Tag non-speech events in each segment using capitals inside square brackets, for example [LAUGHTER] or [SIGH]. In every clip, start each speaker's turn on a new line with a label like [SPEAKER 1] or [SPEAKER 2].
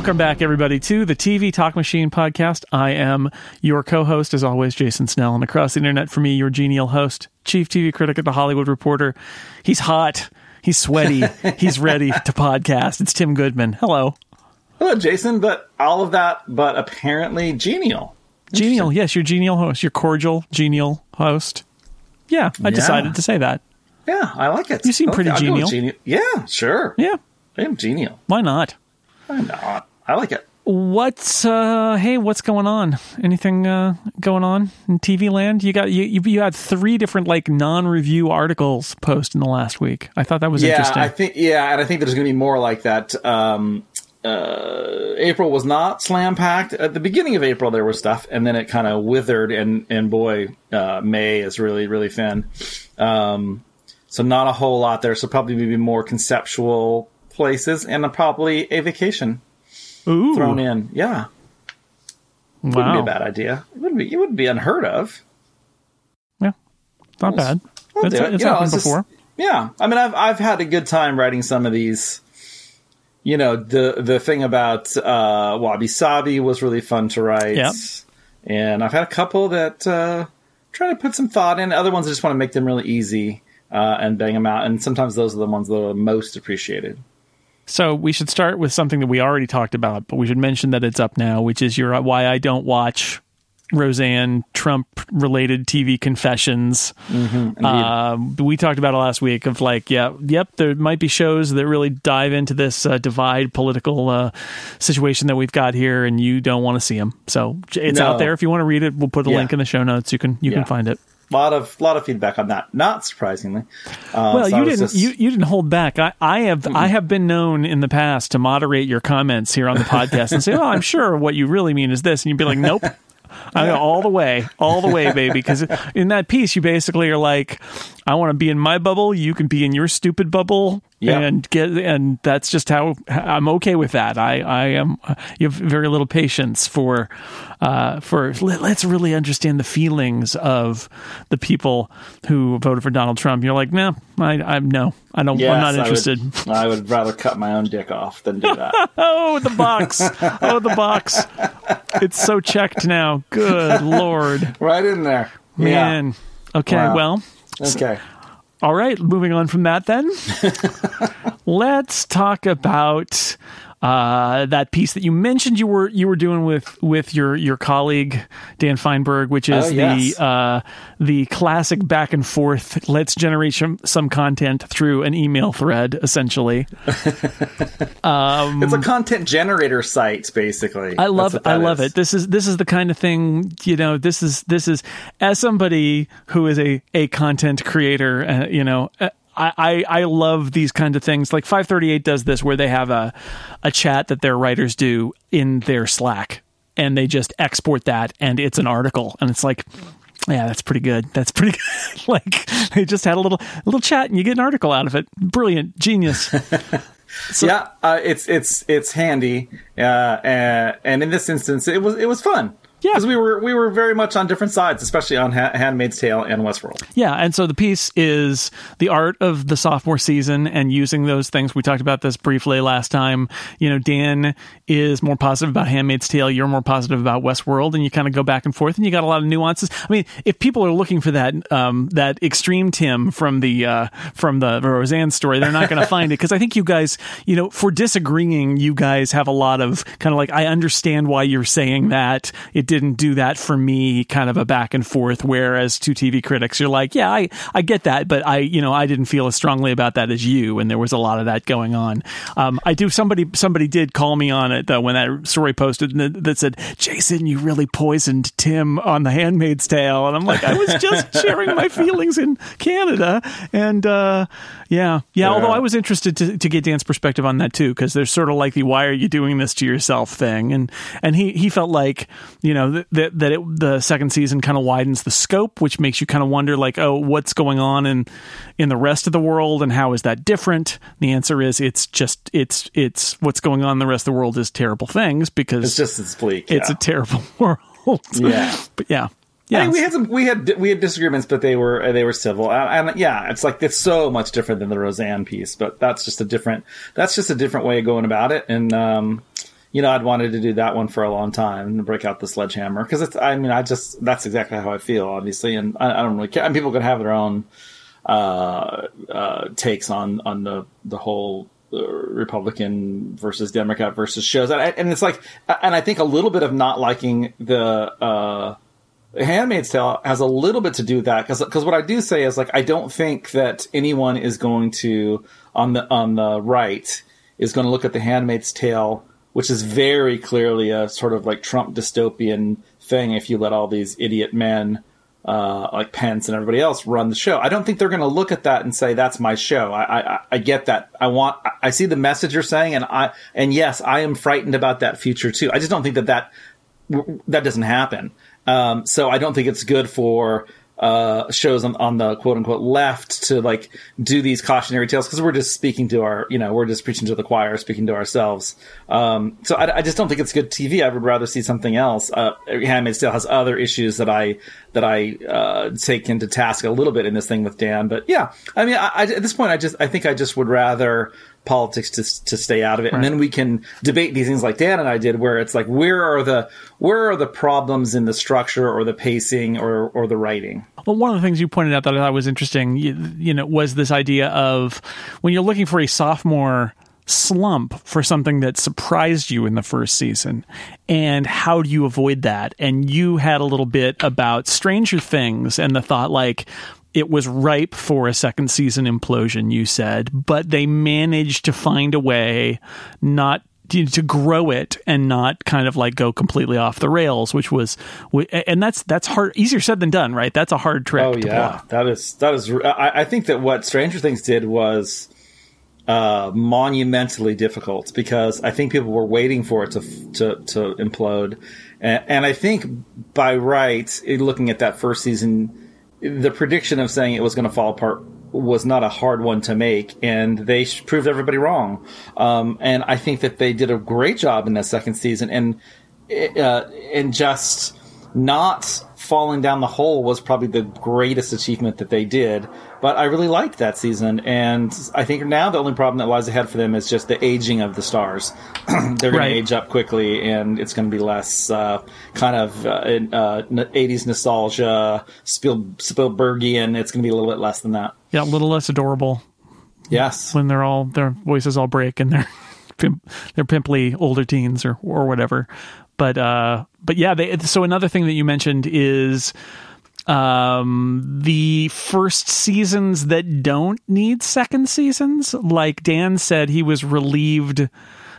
[SPEAKER 1] Welcome back, everybody, to the TV Talk Machine podcast. I am your co host, as always, Jason Snell, and across the internet for me, your genial host, chief TV critic at The Hollywood Reporter. He's hot, he's sweaty, [LAUGHS] he's ready to podcast. It's Tim Goodman. Hello.
[SPEAKER 2] Hello, Jason, but all of that, but apparently genial.
[SPEAKER 1] Genial, yes, your genial host, your cordial, genial host. Yeah, I
[SPEAKER 2] Yeah.
[SPEAKER 1] decided to say that.
[SPEAKER 2] Yeah, I like it.
[SPEAKER 1] You seem
[SPEAKER 2] Okay,
[SPEAKER 1] pretty
[SPEAKER 2] I'll go with
[SPEAKER 1] genial.
[SPEAKER 2] genial. Yeah, sure.
[SPEAKER 1] Yeah,
[SPEAKER 2] I am genial.
[SPEAKER 1] why not?
[SPEAKER 2] Why not? I like it.
[SPEAKER 1] What's uh hey, what's going on? Anything uh going on in TV land? You got you you, you had three different like non-review articles post in the last week. I thought that was
[SPEAKER 2] Yeah,
[SPEAKER 1] interesting.
[SPEAKER 2] I think. Yeah, and I think there's going to be more like that. Um, uh, April was not slam packed. At the beginning of April, there was stuff, and then it kind of withered. And and boy, uh, May is really really thin. Um, so not a whole lot there. So probably maybe more conceptual places, and probably a vacation
[SPEAKER 1] Ooh.
[SPEAKER 2] thrown in. Yeah, wouldn't be a bad idea. It wouldn't be. It wouldn't be unheard of.
[SPEAKER 1] Yeah. Not bad. It's,
[SPEAKER 2] it.
[SPEAKER 1] it's
[SPEAKER 2] You know,
[SPEAKER 1] happened
[SPEAKER 2] it's just-
[SPEAKER 1] before.
[SPEAKER 2] yeah, I mean, I've I've had a good time writing some of these. You know, the the thing about uh, Wabi Sabi was really fun to write.
[SPEAKER 1] Yep.
[SPEAKER 2] And I've had a couple that uh, try to put some thought in. Other ones I just want to make them really easy uh, and bang them out. And sometimes those are the ones that are most appreciated.
[SPEAKER 1] So we should start with something that we already talked about, but we should mention that it's up now, which is your why I don't watch Roseanne Trump related TV confessions. Uh, we talked about it last week of like, yeah, yep, there might be shows that really dive into this uh, divide political uh, situation that we've got here, and you don't want to see them. So it's
[SPEAKER 2] No.
[SPEAKER 1] out there. If you want to read it, we'll put a
[SPEAKER 2] Yeah.
[SPEAKER 1] link in the show notes. You can you
[SPEAKER 2] Yeah.
[SPEAKER 1] can find it.
[SPEAKER 2] Lot of lot of feedback on that. Not surprisingly. Uh,
[SPEAKER 1] Well,
[SPEAKER 2] so
[SPEAKER 1] you didn't
[SPEAKER 2] just-
[SPEAKER 1] you, you didn't hold back. I, I have I have been known in the past to moderate your comments here on the podcast and say, "Oh, I'm sure what you really mean is this," and you'd be like, "Nope." I go all the way, all the way, baby. Because in that piece, you basically are like, "I want to be in my bubble. You can be in your stupid bubble."
[SPEAKER 2] Yeah.
[SPEAKER 1] and get and that's just how I'm okay with that. I I am you have very little patience for uh for let, let's really understand the feelings of the people who voted for Donald Trump. You're like, no, I I'm no, I don't.
[SPEAKER 2] Yes,
[SPEAKER 1] I'm not
[SPEAKER 2] I would-
[SPEAKER 1] interested.
[SPEAKER 2] I would rather cut my own dick off than do that. [LAUGHS]
[SPEAKER 1] Oh, the box. oh, the box. It's so checked now. Good lord,
[SPEAKER 2] right in there.
[SPEAKER 1] man. Okay,
[SPEAKER 2] Wow.
[SPEAKER 1] well,
[SPEAKER 2] Yeah. Okay.
[SPEAKER 1] All right, moving on from that, then. [LAUGHS] Let's talk about uh, that piece that you mentioned you were you were doing with with your your colleague Dan Feinberg, which is
[SPEAKER 2] Oh, yes.
[SPEAKER 1] the uh, the classic back and forth. Let's generate some, some content through an email thread, essentially. [LAUGHS]
[SPEAKER 2] It's a content generator site, basically.
[SPEAKER 1] I love I
[SPEAKER 2] that
[SPEAKER 1] love it. This is this is the kind of thing you know. This is this is as somebody who is a a content creator. Uh, you know. Uh, I, I, I love these kind of things. Like 538 does this where they have a, a chat that their writers do in their Slack and they just export that and it's an article. And it's like, yeah, that's pretty good. That's pretty [LAUGHS] good. like they just had a little, a little chat and you get an article out of it. Brilliant. Genius. [LAUGHS]
[SPEAKER 2] yeah, uh, it's it's it's handy, uh, and, and in this instance, it was it was fun.
[SPEAKER 1] Yeah.
[SPEAKER 2] because we were we were very much on different sides, especially on ha- Handmaid's Tale and Westworld.
[SPEAKER 1] Yeah, and so the piece is the art of the sophomore season and using those things. We talked about this briefly last time. You know, Dan is more positive about Handmaid's Tale. You're more positive about Westworld, and you kind of go back and forth, and you got a lot of nuances. I mean, if people are looking for that um, that extreme Tim from the uh, from the Roseanne story, they're not going to find it because I think you guys, you know, for disagreeing, you guys have a lot of kind of like I understand why you're saying that. It didn't do that for me, kind of a back and forth. Whereas two TV critics, you're like, yeah, I I get that, but I you know I didn't feel as strongly about that as you, and there was a lot of that going on. Um, I do. Somebody somebody did call me on it though when that story posted that, that said, Jason, you really poisoned Tim on The Handmaid's Tale, and I'm like, I was just [LAUGHS] sharing my feelings in Canada, and uh, yeah, yeah. Although I was interested to, to get Dan's perspective on that too, because there's sort of like the "why are you doing this to yourself" thing, and and he he felt like you know that that, that it, the second season kind of widens the scope, which makes you kind of wonder like, oh, what's going on in in the rest of the world, and how is that different? The answer is it's just it's it's what's going on in the rest of the world is terrible things because
[SPEAKER 2] It's just it's bleak.
[SPEAKER 1] it's
[SPEAKER 2] yeah.
[SPEAKER 1] a terrible [LAUGHS] world.
[SPEAKER 2] Yeah.
[SPEAKER 1] but yeah,
[SPEAKER 2] I
[SPEAKER 1] yeah.
[SPEAKER 2] mean, we had some, we had we had disagreements, but they were they were civil, and, and yeah, it's like it's so much different than the Roseanne piece, but that's just a different that's just a different way of going about it, and um, you know, I'd wanted to do that one for a long time and break out the sledgehammer because it's. I mean, I just that's exactly how I feel, obviously, and I, I don't really care. And people can have their own uh, uh, takes on on the the whole uh, Republican versus Democrat versus shows, and, and, it's like, and I think a little bit of not liking the uh, Handmaid's Tale has a little bit to do with that because because what I do say is like I don't think that anyone is going to on the on the right is going to look at the Handmaid's Tale, which is very clearly a sort of like Trump dystopian thing. If you let all these idiot men uh, like Pence and everybody else run the show. I don't think they're going to look at that and say that's my show. I, I, I get that. I want. I see the message you're saying, and I and yes, I am frightened about that future too. I just don't think that that that doesn't happen. Um, so I don't think it's good for uh, shows on, on the quote unquote left to like do these cautionary tales because we're just speaking to our, you know, we're just preaching to the choir, speaking to ourselves. Um, so I, I, just don't think it's good TV. I would rather see something else. Uh, Handmaid's Tale has other issues that I that I uh, take into task a little bit in this thing with Dan. But yeah, I mean, I, I, at this point, I just I think I just would rather politics to to stay out of it, right. and then we can debate these things like Dan and I did, where it's like where are the where are the problems in the structure or the pacing or or the writing.
[SPEAKER 1] Well, one of the things you pointed out that I thought was interesting, you, you know, was this idea of when you're looking for a sophomore slump for something that surprised you in the first season and how do you avoid that and you had a little bit about stranger things and the thought like it was ripe for a second season implosion, you said, but they managed to find a way not to grow it and not kind of like go completely off the rails, which was, and that's that's hard, easier said than done, right? That's a hard trick.
[SPEAKER 2] Oh yeah, that is that is. I, I, think that what Stranger Things did was uh, monumentally difficult because I think people were waiting for it to to, to implode, and, and I think by right, looking at that first season the prediction of saying it was going to fall apart was not a hard one to make, and they proved everybody wrong. Um, and I think that they did a great job in that second season, and uh, and just not falling down the hole was probably the greatest achievement that they did. But I really liked that season, and I think now the only problem that lies ahead for them is just the aging of the stars. [CLEARS THROAT] They're going right. to age up quickly, and it's going to be less uh, kind of uh, uh, 80s nostalgia, Spiel- Spielbergian. It's going to be a little bit less than that.
[SPEAKER 1] Yeah, a little less adorable.
[SPEAKER 2] Yes,
[SPEAKER 1] when they're all their voices all break and they're [LAUGHS] they're pimply older teens or or whatever. But uh, but yeah, they, so another thing that you mentioned is um the first seasons that don't need second seasons. Like dan said he was relieved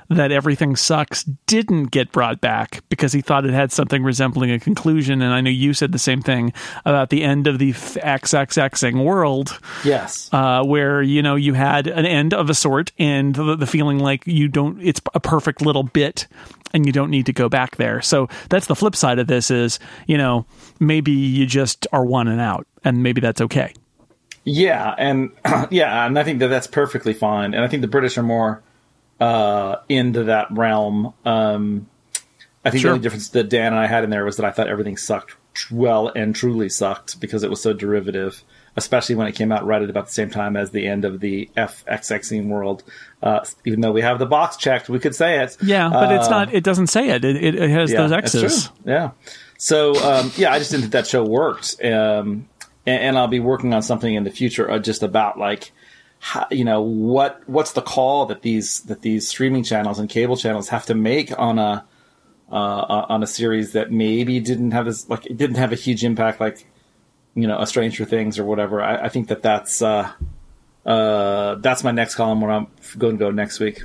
[SPEAKER 1] that everything sucks didn't get brought back because he thought it had something resembling a conclusion. And i know you said the same thing about the end of the xxxing world
[SPEAKER 2] yes.
[SPEAKER 1] uh, where you know you had an end of a sort and the, the feeling like you don't it's a perfect little bit and you don't need to go back there. So that's the flip side of this is, you know, maybe you just are one and out and maybe that's okay.
[SPEAKER 2] Yeah, and [CLEARS THROAT] yeah, and I think that that's perfectly fine. And I think the British are more uh, into that realm. Um, I think sure. the only difference that Dan and I had in there was that I thought everything sucked well and truly sucked because it was so derivative especially when it came out right at about the same time as the end of the FXXing world. Uh, even though we have the box checked, we could say it.
[SPEAKER 1] Yeah, but uh, it's not. It doesn't say it. It, it has yeah, those X's.
[SPEAKER 2] Yeah. So um, yeah, I just didn't think that show worked, um, and, and, I'll be working on something in the future uh, just about like. How, you know what? What's the call that these that these streaming channels and cable channels have to make on a uh, on a series that maybe didn't have this like it didn't have a huge impact like you know, a Stranger Things or whatever. I, I think that that's uh, uh, that's my next column where I'm going to go next week.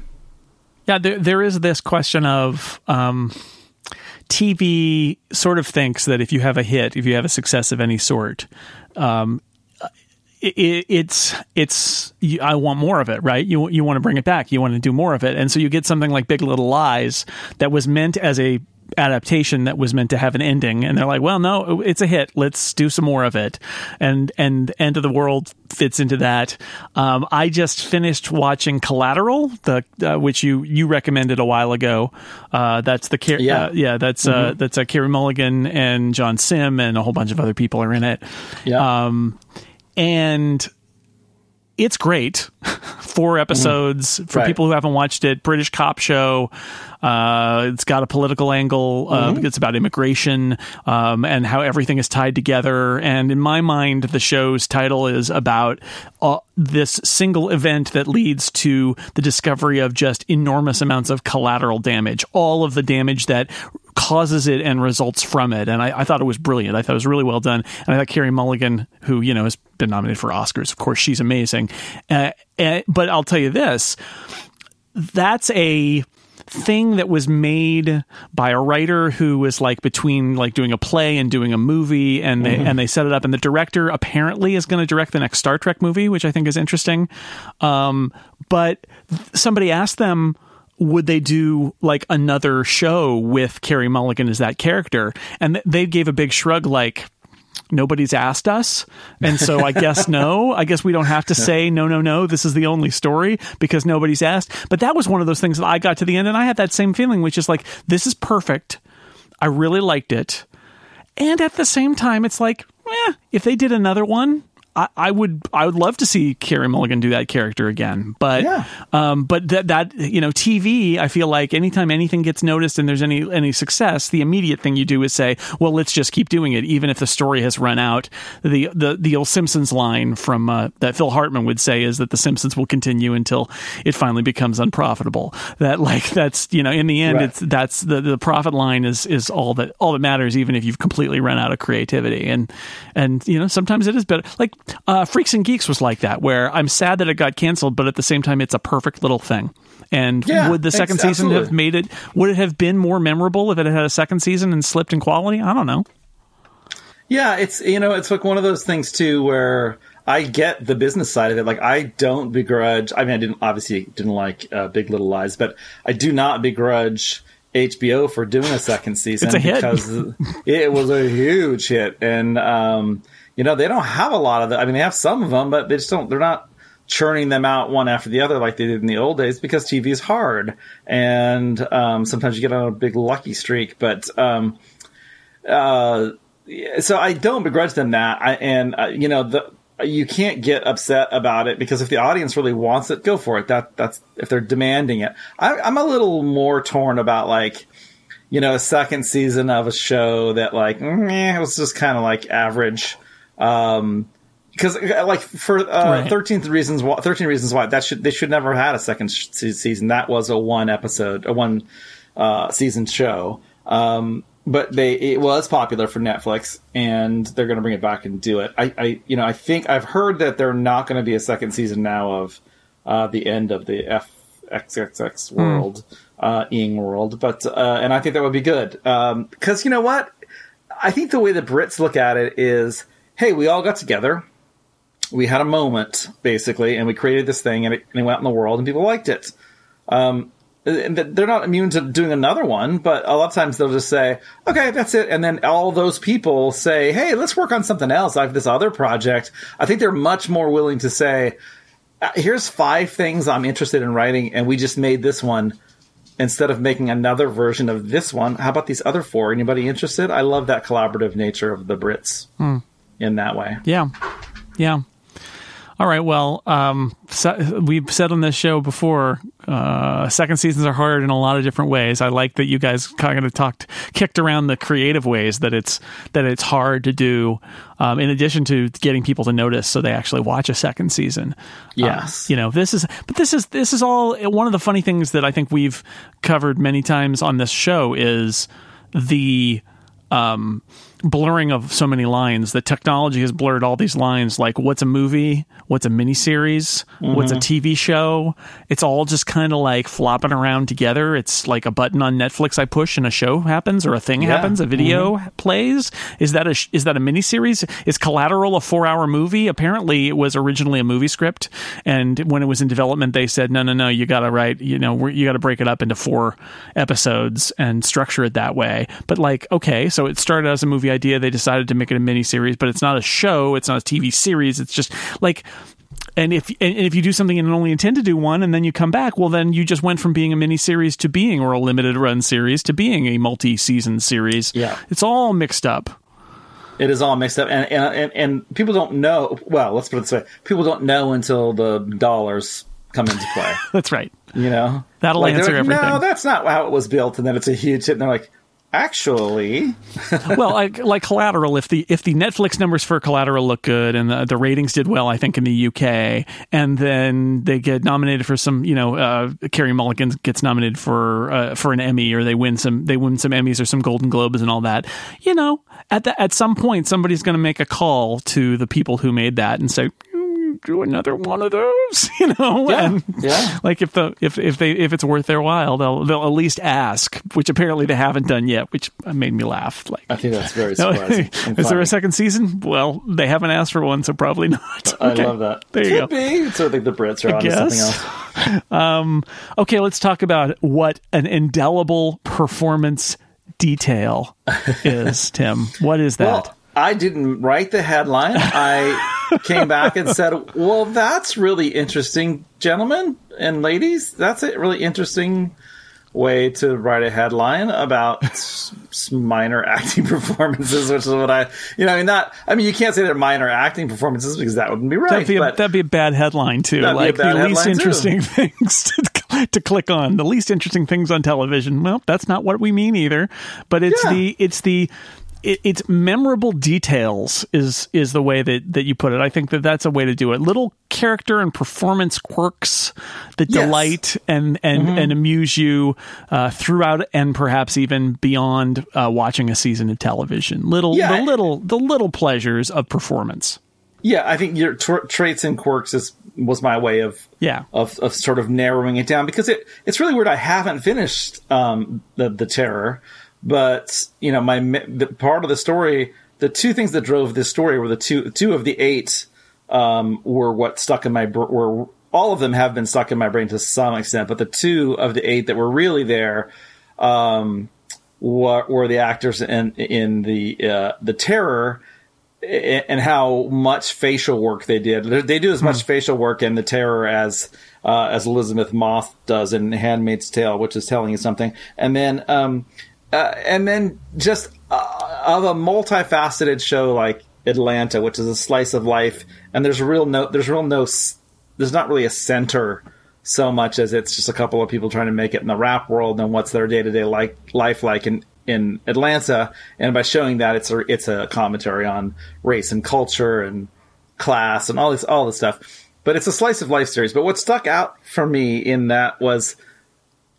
[SPEAKER 1] Yeah, there there is this question of um, TV sort of thinks that if you have a hit, if you have a success of any sort, um, it, it's it's I want more of it, right? You you want to bring it back, you want to do more of it, and so you get something like Big Little Lies that was meant as a adaptation that was meant to have an ending and they're like well no it's a hit. Let's do some more of it. And and end of the world fits into that. Um, i just finished watching collateral the uh, which you you recommended a while ago. Uh, that's the Car- yeah uh, yeah. that's uh, mm-hmm. uh that's a Carey Mulligan and John Simm and a whole bunch of other people are in it.
[SPEAKER 2] Yeah.
[SPEAKER 1] Um, and it's great four episodes for
[SPEAKER 2] Right.
[SPEAKER 1] people who haven't watched it. British cop show. Uh, it's got a political angle. Uh,
[SPEAKER 2] Mm-hmm.
[SPEAKER 1] It's about immigration um, and how everything is tied together. And in my mind, the show's title is about uh, this single event that leads to the discovery of just enormous amounts of collateral damage. All of the damage that causes it and results from it. And I, I thought it was brilliant. I thought it was really well done. And I thought Carey Mulligan, who you know has been nominated for Oscars, of course, she's amazing. Uh, uh, but I'll tell you this: that's a thing that was made by a writer who was like between like doing a play and doing a movie and they and they set it up and the director apparently is going to direct the next Star Trek movie which I think is interesting um but somebody asked them would they do like another show with Carey Mulligan as that character? And th- they gave a big shrug like nobody's asked us. And so i guess [LAUGHS] no. I guess we don't have to say no no no this is the only story because nobody's asked. But that was one of those things that i got to the end and i had that same feeling which is like this is perfect. I really liked it. And at the same time it's like eh, if they did another one I, I would I would love to see Carey Mulligan do that character again, but
[SPEAKER 2] Yeah.
[SPEAKER 1] um, but that that you know TV I feel like anytime anything gets noticed and there's any any success, the immediate thing you do is say, well, let's just keep doing it, even if the story has run out. The the the old Simpsons line from uh, that Phil Hartman would say is that the Simpsons will continue until it finally becomes unprofitable. That like that's you know in the end
[SPEAKER 2] Right.
[SPEAKER 1] it's that's the the profit line is is all that all that matters, even if you've completely run out of creativity and and you know sometimes it is better. Like uh, Freaks and Geeks was like that, where I'm sad that it got canceled, but at the same time it's a perfect little thing. And
[SPEAKER 2] Yeah,
[SPEAKER 1] would the second season have made it? Would it have been more memorable if it had a second season and slipped in quality? I don't know.
[SPEAKER 2] Yeah, it's you know, it's like one of those things too where I get the business side of it. Like I don't begrudge. I mean, I didn't obviously didn't like uh, Big Little Lies, but I do not begrudge HBO for doing a second season [LAUGHS]
[SPEAKER 1] It's a hit.
[SPEAKER 2] because [LAUGHS] it was a huge hit, and um, you know they don't have a lot of the. I mean, they have some of them, but they just don't. They're not churning them out one after the other like they did in the old days because TV is hard, and um, sometimes you get on a big lucky streak, but. Um, uh, so I don't begrudge them that. I, and uh, you know, the you can't get upset about it because if the audience really wants it, go for it. That that's if they're demanding it. I, I'm a little more torn about like, you know, a second season of a show that like, meh, it was just kind of like average. Um, because like for uh,
[SPEAKER 1] Right.
[SPEAKER 2] 13 reasons why 13 reasons why that should they should never have had a second sh- season. That was a one episode a one uh, season show. Um, but they it was popular for Netflix and they're going to bring it back and do it. I, I you know I think I've heard that they're not going to be a second season now of uh, the end of the FXXX world uh, Ing world but uh, and I think that would be good. Because you know what? I think the way the Brits look at it is hey we all got together we had a moment basically, and we created this thing, and it, and it went out in the world, and people liked it. Um, they're not immune to doing another one, but a lot of times they'll just say, "Okay, that's it," and then all those people say, "Hey, let's work on something else." I have this other project. I think they're much more willing to say, "Uh, "Here's five things I'm interested in writing, and we just made this one." Instead of making another version of this one, how about these other four? Anybody interested? I love that collaborative nature of the Brits in that way.
[SPEAKER 1] Yeah, yeah. All right. Well, um, so, we've said on this show before, uh, second seasons are hard in a lot of different ways. I like that you guys kind of talked, kicked around the creative ways that it's that it's hard to do. Um, in addition to getting people to notice, so they actually watch a second season.
[SPEAKER 2] Yes.
[SPEAKER 1] Uh, you know this is, but this is this is all one of the funny things that I think we've covered many times on this show is the um, blurring of so many lines. The technology has blurred all these lines. Like, what's a movie? What's a miniseries? What's a TV show? It's all just kind of like flopping around together. It's like a button on Netflix I push and a show happens, or a thing happens, a video plays. Is that a is that a miniseries? Is Collateral a four hour movie? Apparently, it was originally a movie script, and when it was in development, they said, no, no, no, you got to write, you know, you got to break it up into four episodes and structure it that way. But like, okay, so it started as a movie idea. They decided to make it a mini series, but it's not a show. It's not a TV series. It's just like, and if and if you do something and only intend to do one, and then you come back, well, then you just went from being a mini series to being or a limited run series to being a multi season series.
[SPEAKER 2] Yeah.
[SPEAKER 1] it's all mixed up.
[SPEAKER 2] It is all mixed up, and, and and and people don't know. Well, let's put it this way: people don't know until the dollars come into play. [LAUGHS]
[SPEAKER 1] That's right.
[SPEAKER 2] You know,
[SPEAKER 1] That'll
[SPEAKER 2] like,
[SPEAKER 1] answer
[SPEAKER 2] like,
[SPEAKER 1] everything.
[SPEAKER 2] No, that's not how it was built, and then it's a huge hit. And they're like, actually, [LAUGHS]
[SPEAKER 1] well, like, like Collateral, if the if the Netflix numbers for Collateral look good and the, the ratings did well, I think in the UK, and then they get nominated for some, you know, uh, Carey Mulligan gets nominated for uh, for an Emmy, or they win some they win some Emmys or some Golden Globes and all that. You know, at the, at some point, somebody's going to make a call to the people who made that and say. "Mm, Do another one of those, [LAUGHS] you know.
[SPEAKER 2] Yeah,
[SPEAKER 1] and
[SPEAKER 2] yeah.
[SPEAKER 1] like if the if if they if it's worth their while, they'll they'll at least ask, which apparently they haven't done yet, which made me laugh. Like,
[SPEAKER 2] I think that's very [LAUGHS] surprising.
[SPEAKER 1] is there a second season? Well, they haven't asked for one, so probably not.
[SPEAKER 2] I [LAUGHS]
[SPEAKER 1] Okay.
[SPEAKER 2] love that.
[SPEAKER 1] There you
[SPEAKER 2] Could
[SPEAKER 1] go.
[SPEAKER 2] be. So I think the Brits are onto something else.
[SPEAKER 1] Okay, let's talk about what an indelible performance detail is, Tim. What is that?
[SPEAKER 2] Well, I didn't write the headline. I came back and said, "Well, that's really interesting, gentlemen and ladies. That's a really interesting way to write a headline about minor acting [LAUGHS] performances, which is what I, you know, I mean, not. I mean, you can't say they're minor acting performances because that wouldn't be right.
[SPEAKER 1] That'd be, a,
[SPEAKER 2] but
[SPEAKER 1] that'd be a bad headline too.
[SPEAKER 2] That'd be a
[SPEAKER 1] Like the least
[SPEAKER 2] headline, too.
[SPEAKER 1] interesting [LAUGHS] things to, to click on. The least interesting things on television. Well, that's not what we mean either. But it's
[SPEAKER 2] Yeah.
[SPEAKER 1] the it's the it, it's memorable details is is the way that that you put it. I think that that's a way to do it. Little character and performance quirks that
[SPEAKER 2] Yes.
[SPEAKER 1] delight and and and amuse you uh, throughout and perhaps even beyond uh, watching a season of television. Little
[SPEAKER 2] Yeah.
[SPEAKER 1] the little the little pleasures of performance.
[SPEAKER 2] yeah, I think your tra- traits and quirks is was my way of
[SPEAKER 1] Yeah.
[SPEAKER 2] of, of sort of narrowing it down because it it's really weird. I haven't finished um, the the terror, but you know my the part of the story, the two things that drove this story were the two two of the eight um, were what stuck in my were all of them have been stuck in my brain to some extent, but the two of the eight that were really there um, were, were the actors in in the uh, the terror and how much facial work they did. They do as much facial work in the terror as uh, as Elisabeth Moss does in *Handmaid's Tale*, which is telling you something. And then, um, uh, and then just uh, of a multifaceted show like Atlanta, which is a slice of life, and there's real no, there's real no, there's not really a center so much as it's just a couple of people trying to make it in the rap world and what's their day to day like life like in in Atlanta. And by showing that, it's a it's a commentary on race and culture and class and all this all this stuff. But it's a slice of life series. But what stuck out for me in that was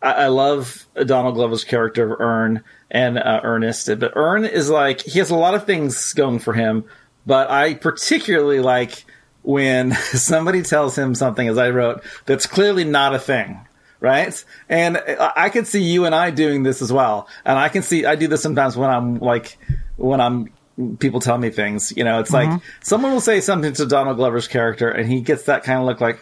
[SPEAKER 2] I, I love Donald Glover's character of Earn and uh, Earnest. But Earn is like he has a lot of things going for him. But I particularly like when [LAUGHS] somebody tells him something, as I wrote, that's clearly not a thing. Right. And I I could see you and I doing this as well. And I can see, I do this sometimes when I'm like, when I'm, people tell me things, you know, it's like someone will say something to Donald Glover's character and he gets that kind of look like,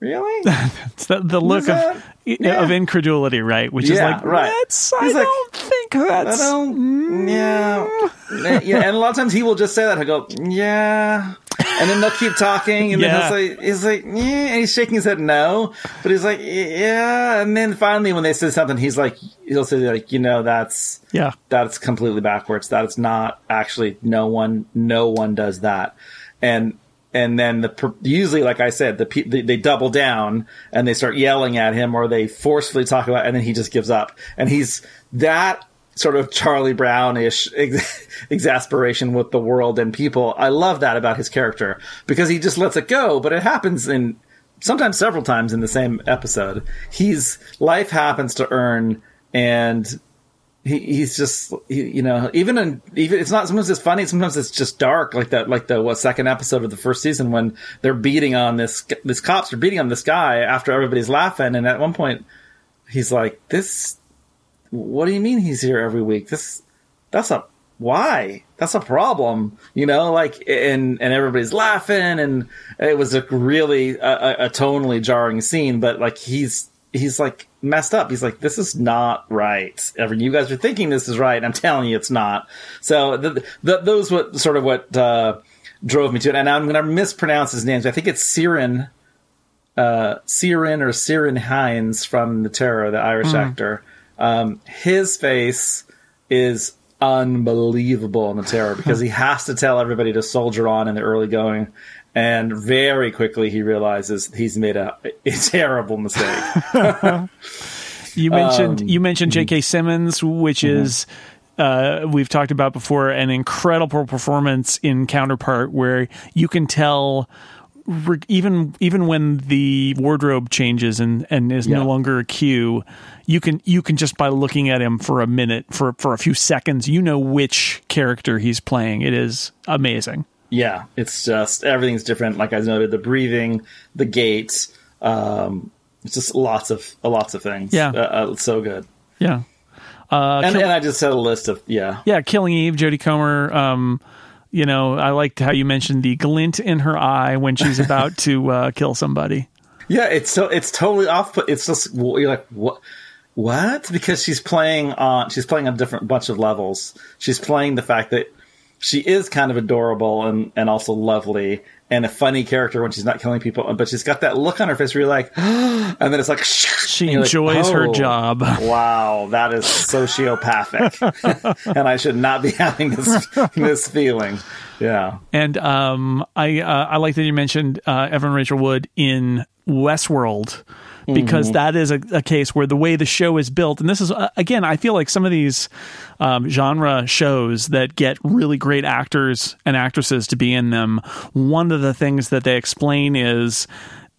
[SPEAKER 2] really? [LAUGHS]
[SPEAKER 1] It's the, the look of
[SPEAKER 2] Yeah.
[SPEAKER 1] of incredulity, right? Which is like,
[SPEAKER 2] right.
[SPEAKER 1] that's, I
[SPEAKER 2] like,
[SPEAKER 1] don't think
[SPEAKER 2] I
[SPEAKER 1] that's.
[SPEAKER 2] don't, yeah, mm. yeah. And a lot of [LAUGHS] times he will just say that. I go, yeah, and then they'll keep talking, and
[SPEAKER 1] Yeah.
[SPEAKER 2] then he'll say, he's like, yeah, and he's shaking his head no, but he's like, yeah, and then finally when they say something, he's like, he'll say like, you know, that's
[SPEAKER 1] Yeah.
[SPEAKER 2] that's completely backwards. That is not actually no one no one does that. And and then the usually like I said the they, they double down and they start yelling at him or they forcefully talk about and then he just gives up. And he's that sort of Charlie Brown-ish ex- [LAUGHS] exasperation with the world and people. I love that about his character because he just lets it go, but it happens in sometimes several times in the same episode. He's life happens to Earn and he, he's just he, you know even in even it's not sometimes it's funny sometimes it's just dark like that like the what second episode of the first season when they're beating on this this cops are beating on this guy after everybody's laughing and at one point he's like this what do you mean he's here every week? This that's a why? That's a problem you know like and and everybody's laughing and it was a really a, a- a tonally jarring scene but like he's he's like messed up. He's like this is not right. Ever you guys are thinking this is right. And i'm telling you it's not. So the, the, those what sort of what uh drove me to it. And i'm gonna mispronounce his names i think it's Siren uh Siren or Siren Hinds from the Terror, the Irish actor. Um, his face is unbelievable in the Terror because [LAUGHS] he has to tell everybody to soldier on in the early going, and very quickly he realizes he's made a, a terrible mistake. [LAUGHS]
[SPEAKER 1] you mentioned um, you mentioned J.K. Simmons, which mm-hmm. is uh, we've talked about before, an incredible performance in Counterpart, where you can tell even even when the wardrobe changes and and is yeah. no longer a Q, you can you can just by looking at him for a minute for for a few seconds, you know which character he's playing. It is amazing.
[SPEAKER 2] Yeah, it's just everything's different. Like I noted, the breathing, the gaits, um, it's just lots of lots of things.
[SPEAKER 1] Yeah,
[SPEAKER 2] uh, uh, so good.
[SPEAKER 1] Yeah,
[SPEAKER 2] uh, and, Kill- and I just had a list of yeah,
[SPEAKER 1] yeah, Killing Eve, Jodie Comer. Um, you know, I liked how you mentioned the glint in her eye when she's [LAUGHS] about to uh, kill somebody.
[SPEAKER 2] Yeah, it's so it's totally off. But it's just you're like what what because she's playing on she's playing on a different bunch of levels. She's playing the fact that she is kind of adorable and and also lovely and a funny character when she's not killing people, but she's got that look on her face where you're like, [GASPS] and then it's like
[SPEAKER 1] she enjoys like, oh, her job. [LAUGHS]
[SPEAKER 2] Wow, that is sociopathic, [LAUGHS] and I should not be having this [LAUGHS] this feeling. Yeah,
[SPEAKER 1] and um, I uh, I like that you mentioned uh, Evan Rachel Wood in Westworld because mm-hmm. that is a, a, case where the way the show is built, and this is uh, again, I feel like some of these um, genre shows that get really great actors and actresses to be in them. One of the things that they explain is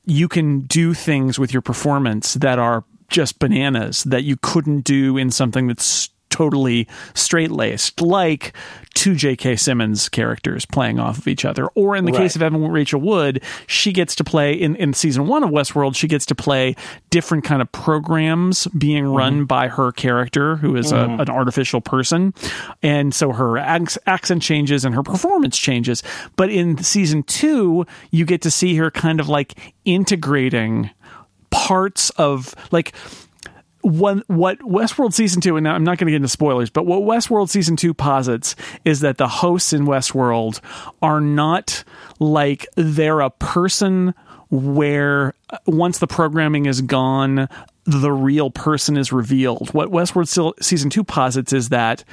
[SPEAKER 1] you can do things with your performance that are just bananas that you couldn't do in something that's totally straight laced, like two J.K. Simmons characters playing off of each other. Or in the right. case of Evan Rachel Wood, she gets to play in, in season one of Westworld, she gets to play different kind of programs being mm-hmm. run by her character, who is mm-hmm. a, an artificial person. And so her ac- accent changes and her performance changes. But in season two, you get to see her kind of like integrating parts of like what what Westworld season two, and I'm not going to get into spoilers, but what Westworld season two posits is that the hosts in Westworld are not like they're a person where uh, once the programming is gone, the real person is revealed. What Westworld season two posits is that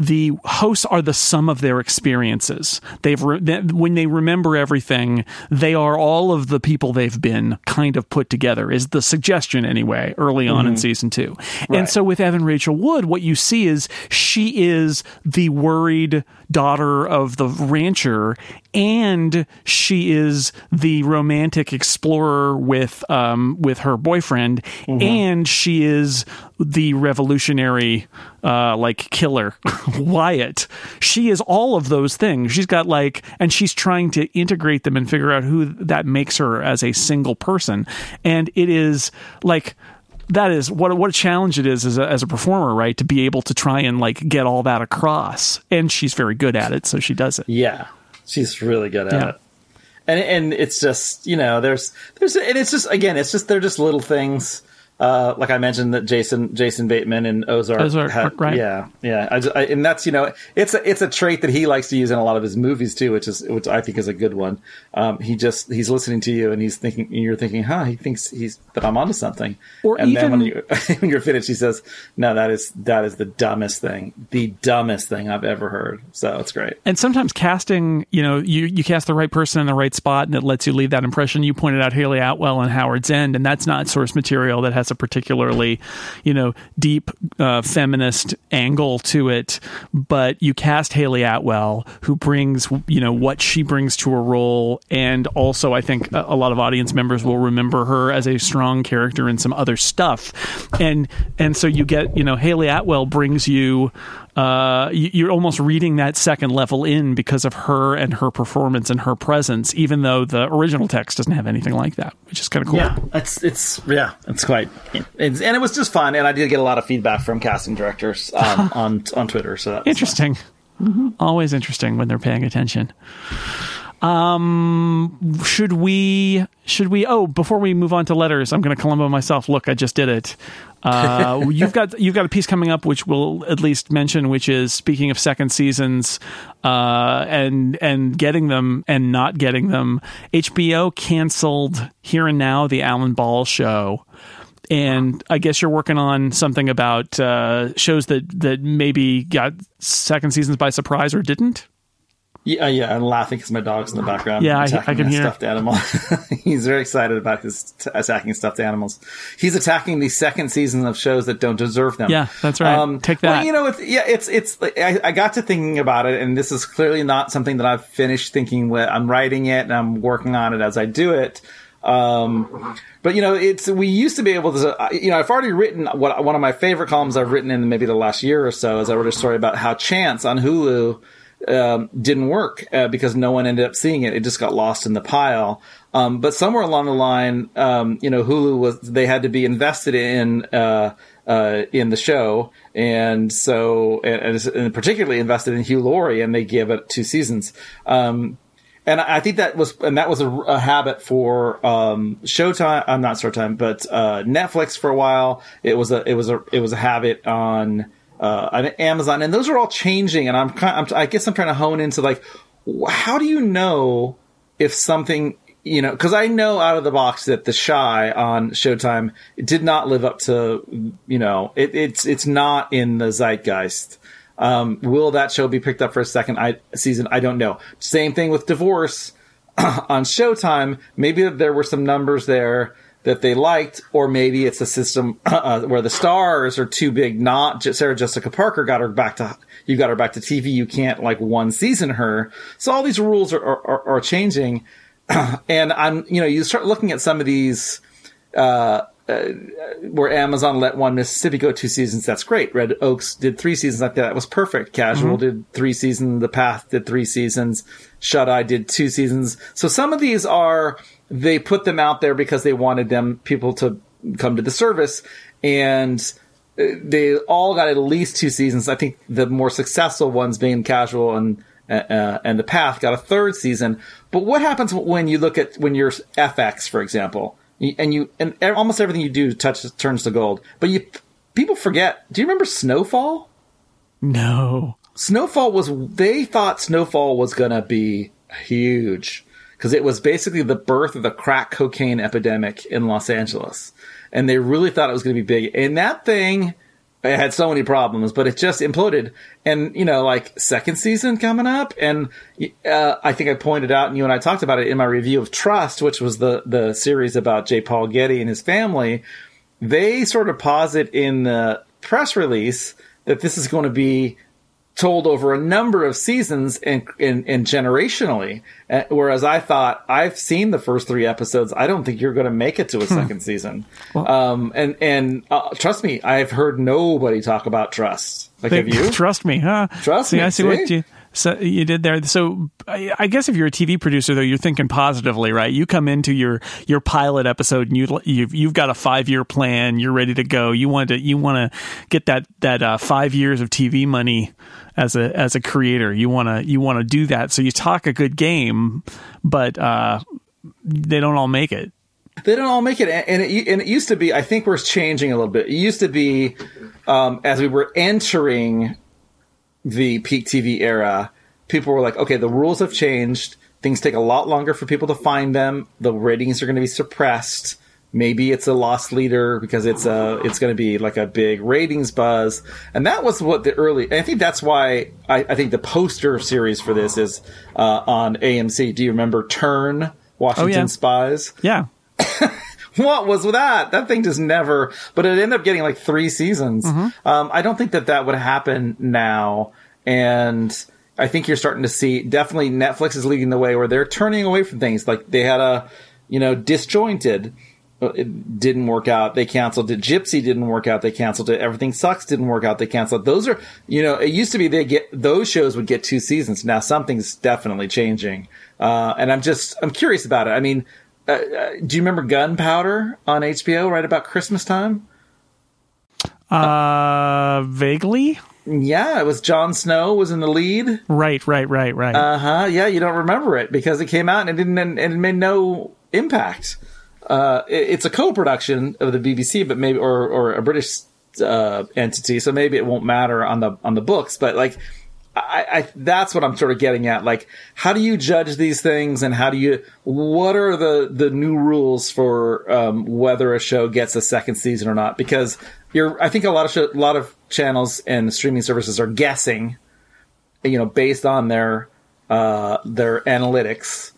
[SPEAKER 1] the hosts are the sum of their experiences. They've re- when they remember everything, they are all of the people they've been kind of put together. Is the suggestion anyway early on mm-hmm. in season two, right. and so with Evan Rachel Wood, what you see is she is the worried daughter of the rancher, and she is the romantic explorer with um, with her boyfriend, mm-hmm. and she is the revolutionary uh, like killer [LAUGHS] Wyatt. She is all of those things. She's got like, and she's trying to integrate them and figure out who that makes her as a single person. And it is like that is what what a challenge it is as a, as a performer, right? To be able to try and like get all that across, and she's very good at it, so she does it.
[SPEAKER 2] Yeah, she's really good at yeah. it. And and it's just you know there's there's and it's just again it's just they're just little things uh, like I mentioned that Jason Jason Bateman and Ozark,
[SPEAKER 1] Ozark had, right?
[SPEAKER 2] Yeah, yeah, I just, I, and that's you know it's a it's a trait that he likes to use in a lot of his movies too, which is which I think is a good one. Um, he just he's listening to you and he's thinking and you're thinking, huh? He thinks he's that I'm onto something.
[SPEAKER 1] Or
[SPEAKER 2] and
[SPEAKER 1] even
[SPEAKER 2] then when, you, [LAUGHS] when you're finished, he says, "No, that is that is the dumbest thing, the dumbest thing I've ever heard." So it's great.
[SPEAKER 1] And sometimes casting, you know, you you cast the right person in the right spot, and it lets you leave that impression. You pointed out Hayley Atwell and Howard's End, and that's not source material that has a particularly you know, deep uh, feminist angle to it. But you cast Hayley Atwell, who brings, you know, what she brings to a role. And also, I think a, a lot of audience members will remember her as a strong character in some other stuff. And, and so you get, you know, Hayley Atwell brings you uh, you're almost reading that second level in because of her and her performance and her presence, even though the original text doesn't have anything like that, which is kind of cool.
[SPEAKER 2] Yeah, it's it's yeah, it's quite, it's, and it was just fun, and I did get a lot of feedback from casting directors um, [LAUGHS] on on Twitter. So
[SPEAKER 1] interesting, mm-hmm. always interesting when they're paying attention. Um, should we? Should we? Oh, before we move on to letters, I'm going to Columbo myself. Look, I just did it. Uh, [LAUGHS] you've got you've got a piece coming up, which we'll at least mention, which is speaking of second seasons, uh, and and getting them and not getting them. HBO canceled Here and Now, the Alan Ball show and I guess you're working on something about uh, shows that that maybe got second seasons by surprise or didn't.
[SPEAKER 2] Yeah, yeah, I'm laughing because my dog's in the background.
[SPEAKER 1] Yeah, I-
[SPEAKER 2] attacking
[SPEAKER 1] I can hear.
[SPEAKER 2] stuffed animal. [LAUGHS] He's very excited about his t- attacking stuffed animals. He's attacking the second season of shows that don't deserve them.
[SPEAKER 1] Yeah, that's right. Take that.
[SPEAKER 2] Well, you know, it's, yeah, it's it's. I, I got to thinking about it, and this is clearly not something that I've finished thinking with. I'm writing it, and I'm working on it as I do it. Um, but you know, it's we used to be able to. You know, I've already written what one of my favorite columns I've written in maybe the last year or so. Is I wrote a story about how Chance on Hulu um, didn't work uh, because no one ended up seeing it. It just got lost in the pile. Um, but somewhere along the line, um, you know, Hulu was they had to be invested in uh, uh, in the show, and so and, and particularly invested in Hugh Laurie, and they gave it two seasons. Um, and I think that was and that was a, a habit for um, Showtime. I'm not Showtime, but uh, Netflix for a while. It was a it was a it was a habit on uh, on Amazon, and those are all changing. And I'm, I'm I guess I'm trying to hone into like how do you know if something you know because I know out of the box that The Chi on Showtime did not live up to you know it, it's it's not in the zeitgeist. Um, will that show be picked up for a second I- season? I don't know. Same thing with Divorce [CLEARS THROAT] on Showtime. Maybe there were some numbers there that they liked, or maybe it's a system [CLEARS THROAT] uh, where the stars are too big. Not Sarah Jessica Parker got her back to you got her back to TV. You can't like one season her. So all these rules are are, are changing, [CLEARS THROAT] and I'm you know you start looking at some of these. Uh, where Amazon let one Mississippi go two seasons, that's great. Red Oaks did three seasons like that. That was perfect. Casual did three seasons. The Path did three seasons. Shut Eye did two seasons. So some of these are, they put them out there because they wanted them, people to come to the service. And uh, they all got at least two seasons. I think the more successful ones being Casual and, uh, and The Path got a third season. But what happens when you look at, when you're FX, for example? and you and almost everything you do touches turns to gold. But you people forget. Do you remember Snowfall?
[SPEAKER 1] No.
[SPEAKER 2] Snowfall was they thought Snowfall was gonna be huge because it was basically the birth of the crack cocaine epidemic in Los Angeles, and they really thought it was gonna be big. And that thing. It had so many problems, but it just imploded. And, you know, like second season coming up. And, uh, I think I pointed out and you and I talked about it in my review of Trust, which was the, the series about J. Paul Getty and his family. They sort of posit in the press release that this is going to be told over a number of seasons and, and, and generationally. Uh, whereas I thought I've seen the first three episodes. I don't think you're going to make it to a second season. um, and, and, uh, trust me, I've heard nobody talk about trust. Like, have you? [LAUGHS]
[SPEAKER 1] Trust me, huh?
[SPEAKER 2] Trust
[SPEAKER 1] see,
[SPEAKER 2] me,
[SPEAKER 1] I see,
[SPEAKER 2] see?
[SPEAKER 1] what you so you did there. So I, guess if you're a TV producer, though, you're thinking positively, right? You come into your your pilot episode and you you've you've got a five year plan. You're ready to go. You want to you want to get that that uh, five years of TV money as a as a creator. You want to you want to do that. So you talk a good game, but uh, they don't all make it.
[SPEAKER 2] They don't all make it, and it and it used to be. I think we're changing a little bit. It used to be um, as we were entering the peak TV era. People were like, "Okay, the rules have changed. Things take a lot longer for people to find them. The ratings are going to be suppressed. Maybe it's a loss leader because it's a it's going to be like a big ratings buzz." And that was what the early. And I think that's why I, I think the poster series for this is uh, on AMC. Do you remember Turn? Washington
[SPEAKER 1] yeah.
[SPEAKER 2] Spies.
[SPEAKER 1] Yeah. [LAUGHS]
[SPEAKER 2] what was that? That thing just never. But it ended up getting like three seasons.
[SPEAKER 1] Mm-hmm.
[SPEAKER 2] Um, I don't think that that would happen now, and I think you're starting to see definitely Netflix is leading the way where they're turning away from things like they had a, you know, disjointed. uh, It didn't work out. They canceled it. Gypsy didn't work out. They canceled it. Everything sucks didn't work out. They canceled. Those are, you know, it used to be they get those shows would get two seasons. Now something's definitely changing. Uh, and I'm just I'm curious about it. I mean, uh, uh, do you remember Gunpowder on HBO right about Christmas time?
[SPEAKER 1] Uh, vaguely.
[SPEAKER 2] Yeah, it was Jon Snow was in the lead.
[SPEAKER 1] Right. Right. Right. Right.
[SPEAKER 2] Uh huh. Yeah, you don't remember it because it came out and it didn't and it made no impact. Uh, it, it's a co-production of the BBC, but maybe or or a British uh, entity, so maybe it won't matter on the on the books. But like, I, I that's what I'm sort of getting at. Like, how do you judge these things, and how do you? What are the the new rules for um, whether a show gets a second season or not? Because you're, I think a lot of show, a lot of channels and streaming services are guessing, you know, based on their uh, their analytics.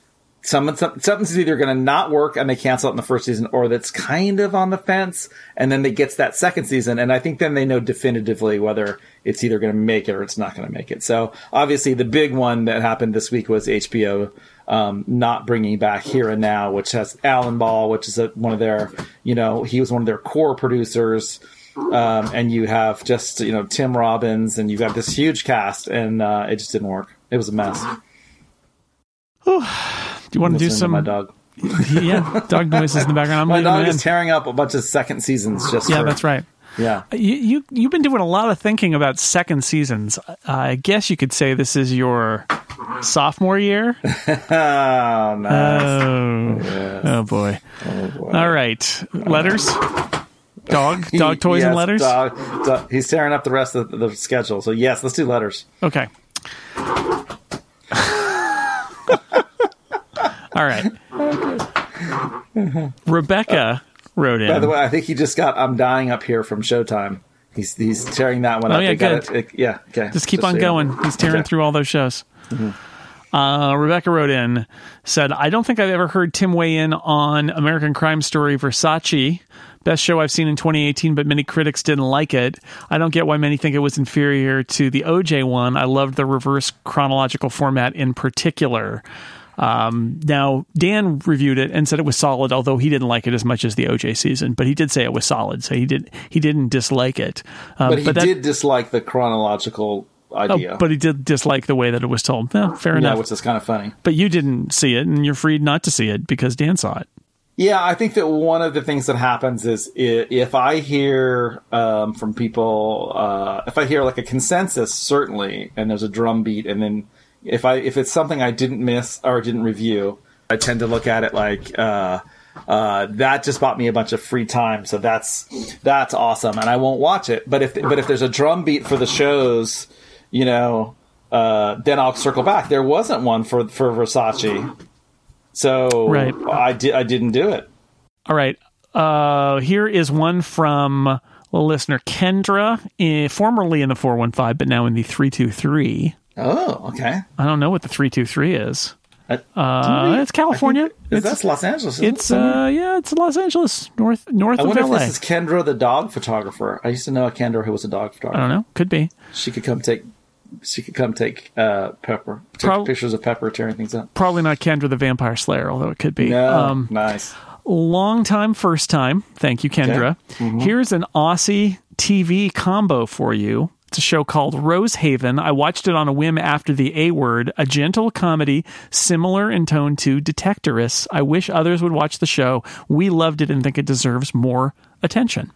[SPEAKER 2] Some, some something's either going to not work and they cancel it in the first season, or that's kind of on the fence, and then they gets that second season, and I think then they know definitively whether it's either going to make it or it's not going to make it. So obviously, the big one that happened this week was HBO um, not bringing back Here and Now, which has Alan Ball, which is a, one of their, you know, he was one of their core producers. Um, and you have just, you know, Tim Robbins, and you've got this huge cast, and uh, it just didn't work. It was a mess.
[SPEAKER 1] Do you want to do
[SPEAKER 2] Listening to
[SPEAKER 1] some?
[SPEAKER 2] my dog. [LAUGHS]
[SPEAKER 1] yeah, dog noises in the background. I'm
[SPEAKER 2] My dog is
[SPEAKER 1] in.
[SPEAKER 2] tearing up a bunch of second seasons just
[SPEAKER 1] Yeah,
[SPEAKER 2] for,
[SPEAKER 1] that's right.
[SPEAKER 2] Yeah.
[SPEAKER 1] Uh, you, you you've been doing a lot of thinking about second seasons. Uh, I guess you could say this is your sophomore year. [LAUGHS]
[SPEAKER 2] Oh, nice.
[SPEAKER 1] Oh, oh, oh boy. All right, letters. Dog, [LAUGHS] dog toys and letters.
[SPEAKER 2] Dog, dog- he's tearing up the rest of the schedule. So yes, let's do letters.
[SPEAKER 1] Okay. All right. Rebecca wrote in.
[SPEAKER 2] By the way, I think he just got "I'm Dying Up Here" from Showtime. He's he's tearing that one
[SPEAKER 1] Oh,
[SPEAKER 2] up.
[SPEAKER 1] yeah, good.
[SPEAKER 2] it- it- yeah, okay.
[SPEAKER 1] Just keep on
[SPEAKER 2] so you-
[SPEAKER 1] going. He's tearing
[SPEAKER 2] Okay.
[SPEAKER 1] through all those shows. Uh, Rebecca wrote in, said, I don't think I've ever heard Tim weigh in on American Crime Story Versace. Best show I've seen in 2018, but many critics didn't like it. I don't get why many think it was inferior to the OJ one. I loved the reverse chronological format in particular. Um, now, Dan reviewed it and said it was solid, although he didn't like it as much as the OJ season, but he did say it was solid, so he did he didn't dislike it. Um,
[SPEAKER 2] But he
[SPEAKER 1] that-
[SPEAKER 2] did dislike the chronological
[SPEAKER 1] Oh,
[SPEAKER 2] idea.
[SPEAKER 1] but he did dislike the way that it was told. Yeah, fair
[SPEAKER 2] yeah,
[SPEAKER 1] enough.
[SPEAKER 2] which is kind of funny.
[SPEAKER 1] but you didn't see it, and you're free not to see it because Dan saw it.
[SPEAKER 2] Yeah, I think that one of the things that happens is if I hear um, from people, uh, if I hear like a consensus, certainly, and there's a drum beat, and then if I if it's something I didn't miss or didn't review, I tend to look at it like uh, uh, that just bought me a bunch of free time, so that's that's awesome, and I won't watch it. But if but if there's a drum beat for the shows, you know, uh, then I'll circle back. There wasn't one for for Versace. So
[SPEAKER 1] Right.
[SPEAKER 2] I did. I didn't do it.
[SPEAKER 1] All right. Uh, here is one from listener Kendra, eh, formerly in the 415, but now in the 323.
[SPEAKER 2] Oh, okay.
[SPEAKER 1] I don't know what the 323 is.
[SPEAKER 2] Uh,
[SPEAKER 1] Uh, it's California.
[SPEAKER 2] Is
[SPEAKER 1] It's,
[SPEAKER 2] that's Los Angeles? isn't
[SPEAKER 1] it's
[SPEAKER 2] it?
[SPEAKER 1] uh, yeah, it's Los Angeles, north north
[SPEAKER 2] I
[SPEAKER 1] of
[SPEAKER 2] wonder if
[SPEAKER 1] LA.
[SPEAKER 2] this is Kendra, the dog photographer. I used to know a Kendra who was a dog photographer.
[SPEAKER 1] I don't know. Could be.
[SPEAKER 2] She could come take. She could come take uh, Pepper, take
[SPEAKER 1] Prob-
[SPEAKER 2] pictures of Pepper tearing things up.
[SPEAKER 1] Probably not Kendra the Vampire Slayer, although it could be.
[SPEAKER 2] No,
[SPEAKER 1] Um,
[SPEAKER 2] nice.
[SPEAKER 1] long time, first time. Thank you, Kendra.
[SPEAKER 2] Mm-hmm.
[SPEAKER 1] Here's an Aussie TV combo for you. It's a show called Rosehaven. I watched it on a whim after the A Word, a gentle comedy similar in tone to Detectorists. I wish others would watch the show. We loved it and think it deserves more attention.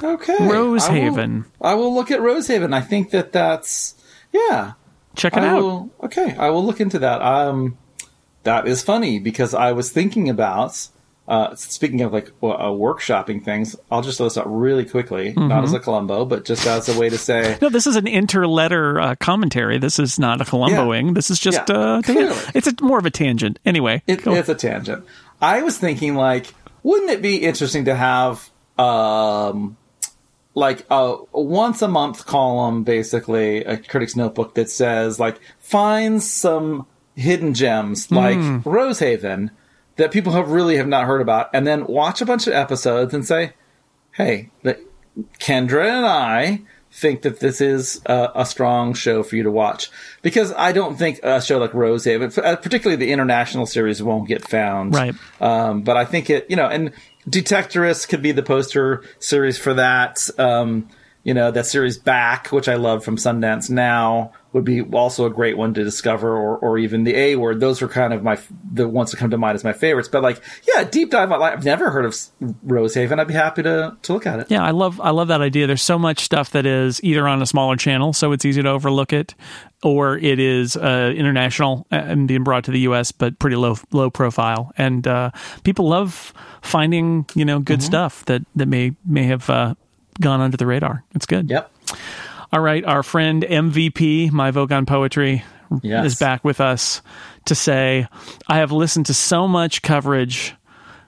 [SPEAKER 2] Okay,
[SPEAKER 1] Rosehaven.
[SPEAKER 2] I will, I will look at Rosehaven. I think that that's yeah.
[SPEAKER 1] Check it
[SPEAKER 2] I
[SPEAKER 1] out.
[SPEAKER 2] will, okay, I will look into that. Um, that is funny because I was thinking about. Uh, speaking of like uh, workshopping things, I'll just throw this out really quickly,
[SPEAKER 1] Mm-hmm.
[SPEAKER 2] not as a Columbo, but just as a way to say,
[SPEAKER 1] No, this is an interletter uh, commentary. This is not a Columboing. This is just
[SPEAKER 2] yeah,
[SPEAKER 1] uh, it's a, more of a tangent. Anyway,
[SPEAKER 2] It. It's a tangent. I was thinking, like, wouldn't it be interesting to have, um, like a, a once a month column, basically a critic's notebook that says, like, find some hidden gems like Rosehaven that people have really have not heard about, and then watch a bunch of episodes and say, hey, the, Kendra and I think that this is a, a strong show for you to watch because I don't think a show like Rosehaven, uh, particularly the international series, won't get found.
[SPEAKER 1] Right.
[SPEAKER 2] Um, but I think it, you know, and Detectorist could be the poster series for that. Um, you know, that series back, which I love from Sundance Now, would be also a great one to discover, or, or even the A word. Those are kind of my the ones that come to mind as my favorites. But like, yeah, deep dive. I've never heard of Rosehaven. I'd be happy to to look at it.
[SPEAKER 1] Yeah, I love I love that idea. There's so much stuff that is either on a smaller channel, so it's easy to overlook it, or it is uh, international and being brought to the U.S. but pretty low low profile. And uh, people love finding you know good stuff that that may may have uh, gone under the radar. It's good.
[SPEAKER 2] Yep.
[SPEAKER 1] All right, our friend MVP, my Vogue on Poetry,
[SPEAKER 2] Yes.
[SPEAKER 1] is back with us to say, I have listened to so much coverage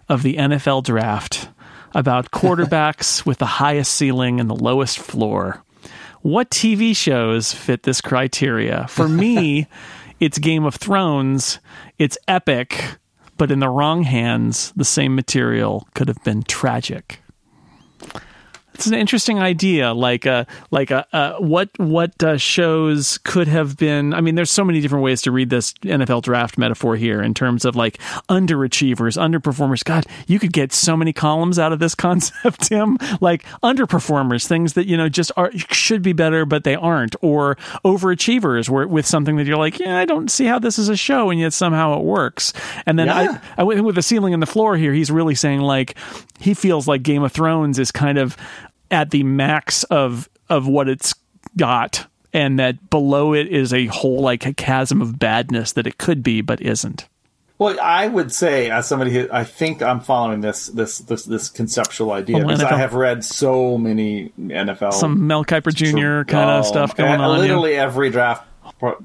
[SPEAKER 1] of the NFL draft about [LAUGHS] quarterbacks with the highest ceiling and the lowest floor. What TV shows fit this criteria? For me, [LAUGHS] it's Game of Thrones, it's epic, but in the wrong hands, the same material could have been tragic. It's an interesting idea, like a like a uh, what what uh, shows could have been. I mean, there's so many different ways to read this NFL draft metaphor here in terms of like underachievers, underperformers. God, you could get so many columns out of this [LAUGHS] concept, Tim. Like underperformers, things that you know just are should be better, but they aren't, or overachievers, where with something that you're like, yeah, I don't see how this is a show, and yet somehow it works. And then
[SPEAKER 2] Yeah.
[SPEAKER 1] I, I went with the ceiling and the floor here. He's really saying like he feels like Game of Thrones is kind of at the max of of what it's got and that below it is a whole like a chasm of badness that it could be but isn't
[SPEAKER 2] Well, I would say, as somebody who I think I'm following this this this, this conceptual idea because. I have read so many NFL
[SPEAKER 1] some Mel Kiper Jr. kind
[SPEAKER 2] Oh,
[SPEAKER 1] of stuff going
[SPEAKER 2] and
[SPEAKER 1] on.
[SPEAKER 2] Literally every draft pro-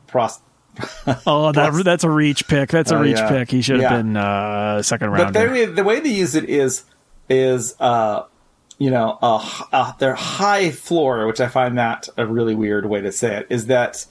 [SPEAKER 2] [LAUGHS]
[SPEAKER 1] oh that, that's a reach pick that's a
[SPEAKER 2] Oh,
[SPEAKER 1] reach
[SPEAKER 2] yeah.
[SPEAKER 1] pick he should have
[SPEAKER 2] Yeah.
[SPEAKER 1] been uh second
[SPEAKER 2] But
[SPEAKER 1] round
[SPEAKER 2] the way, the way they use it is is uh you know h- uh their high floor, which I find that a really weird way to say it, is that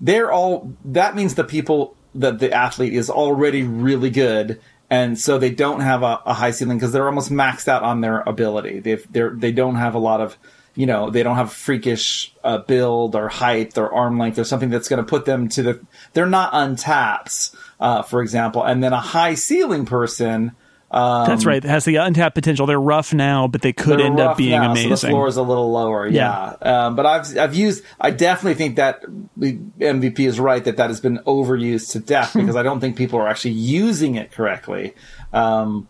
[SPEAKER 2] they're all that means the people that the athlete is already really good. And so they don't have a, a high ceiling because they're almost maxed out on their ability. They've, they're, they don't have a lot of, you know, they don't have freakish uh, build or height or arm length or something that's going to put them to the. They're not untaps, uh, for example. And then a high ceiling person. Um,
[SPEAKER 1] that's right it has the untapped potential they're rough now but they could end up being
[SPEAKER 2] now,
[SPEAKER 1] amazing
[SPEAKER 2] So the floor is a little lower. Yeah. Um, but I've I've used. I definitely think that MVP is right that that has been overused to death because I don't think people are actually using it correctly. Um,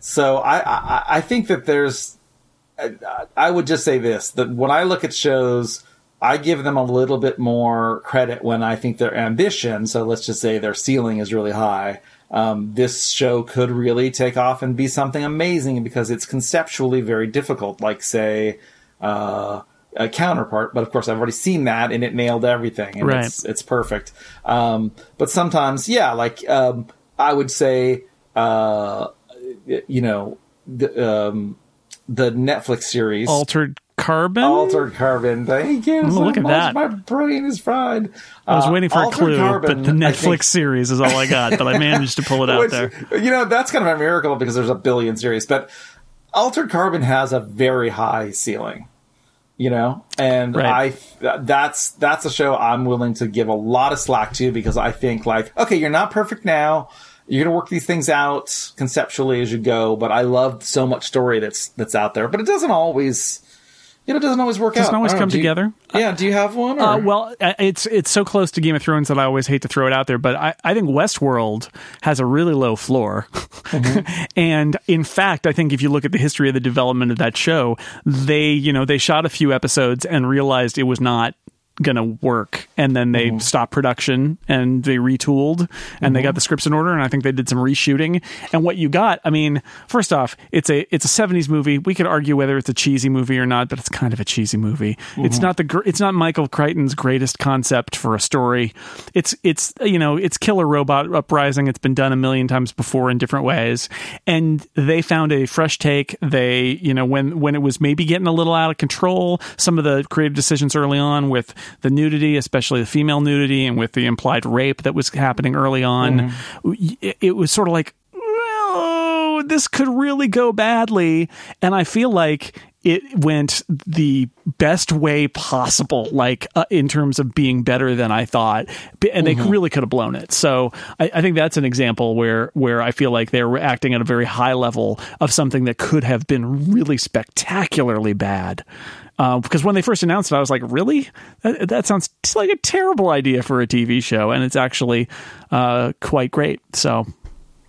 [SPEAKER 2] so I, I I think that there's. I, I would just say this that when I look at shows. I give them a little bit more credit when I think their ambition, so let's just say their ceiling is really high. Um, this show could really take off and be something amazing because it's conceptually very difficult, like, say, uh, a counterpart. But of course, I've already seen that and it nailed everything and
[SPEAKER 1] Right.
[SPEAKER 2] it's, it's perfect. Um, but sometimes, yeah, like, um, I would say, uh, you know, the, um, the Netflix series.
[SPEAKER 1] altered carbon
[SPEAKER 2] Altered Carbon. Thank you. so
[SPEAKER 1] look at
[SPEAKER 2] much.
[SPEAKER 1] that.
[SPEAKER 2] My brain is fried.
[SPEAKER 1] I was
[SPEAKER 2] Uh,
[SPEAKER 1] waiting for a clue,
[SPEAKER 2] Carbon,
[SPEAKER 1] but the Netflix
[SPEAKER 2] think-
[SPEAKER 1] series is all I got. But I managed to pull it out
[SPEAKER 2] which,
[SPEAKER 1] there.
[SPEAKER 2] You know, that's kind of a miracle because there's a billion series, but Altered Carbon has a very high ceiling. You know, and
[SPEAKER 1] Right.
[SPEAKER 2] I that's that's a show I'm willing to give a lot of slack to because I think like, okay, you're not perfect now. You're gonna work these things out conceptually as you go, but I love so much story that's that's out there. But it doesn't always, you know, it doesn't always work out.
[SPEAKER 1] Doesn't always
[SPEAKER 2] don't know,
[SPEAKER 1] come
[SPEAKER 2] do you-
[SPEAKER 1] together.
[SPEAKER 2] yeah, do you have one? Or?
[SPEAKER 1] Uh, well, uh, it's it's so close to Game of Thrones that I always hate to throw it out there, but I, I think Westworld has a really low floor. [LAUGHS] and in fact, I think if you look at the history of the development of that show, they you know they shot a few episodes and realized it was not to work. And then they mm-hmm. stopped production and they retooled and they mm-hmm. got the scripts in order. And I think they did some reshooting. And what you got I mean first off it's a it's a 70s movie. We could argue whether it's a cheesy movie or not but it's kind of a cheesy movie. It's mm-hmm. not the gr- it's not Michael Crichton's greatest concept for a story. It's it's you know it's killer robot uprising. It's been done a million times before in different ways. And they found a fresh take. They you know when when it was maybe getting a little out of control some of the creative decisions early on with the nudity especially the female nudity and with the implied rape that was happening early on. It, it was sort of like well, this could really go badly. And i feel like it went the best way possible like uh, in terms of being better than i thought. And they really could have blown it. So I, I think that's an example where where i feel like they're acting at a very high level of something that could have been really spectacularly bad uh, because when they first announced it, I was like, "Really? That, that sounds like a terrible idea for a TV show," and it's actually uh, quite great. So,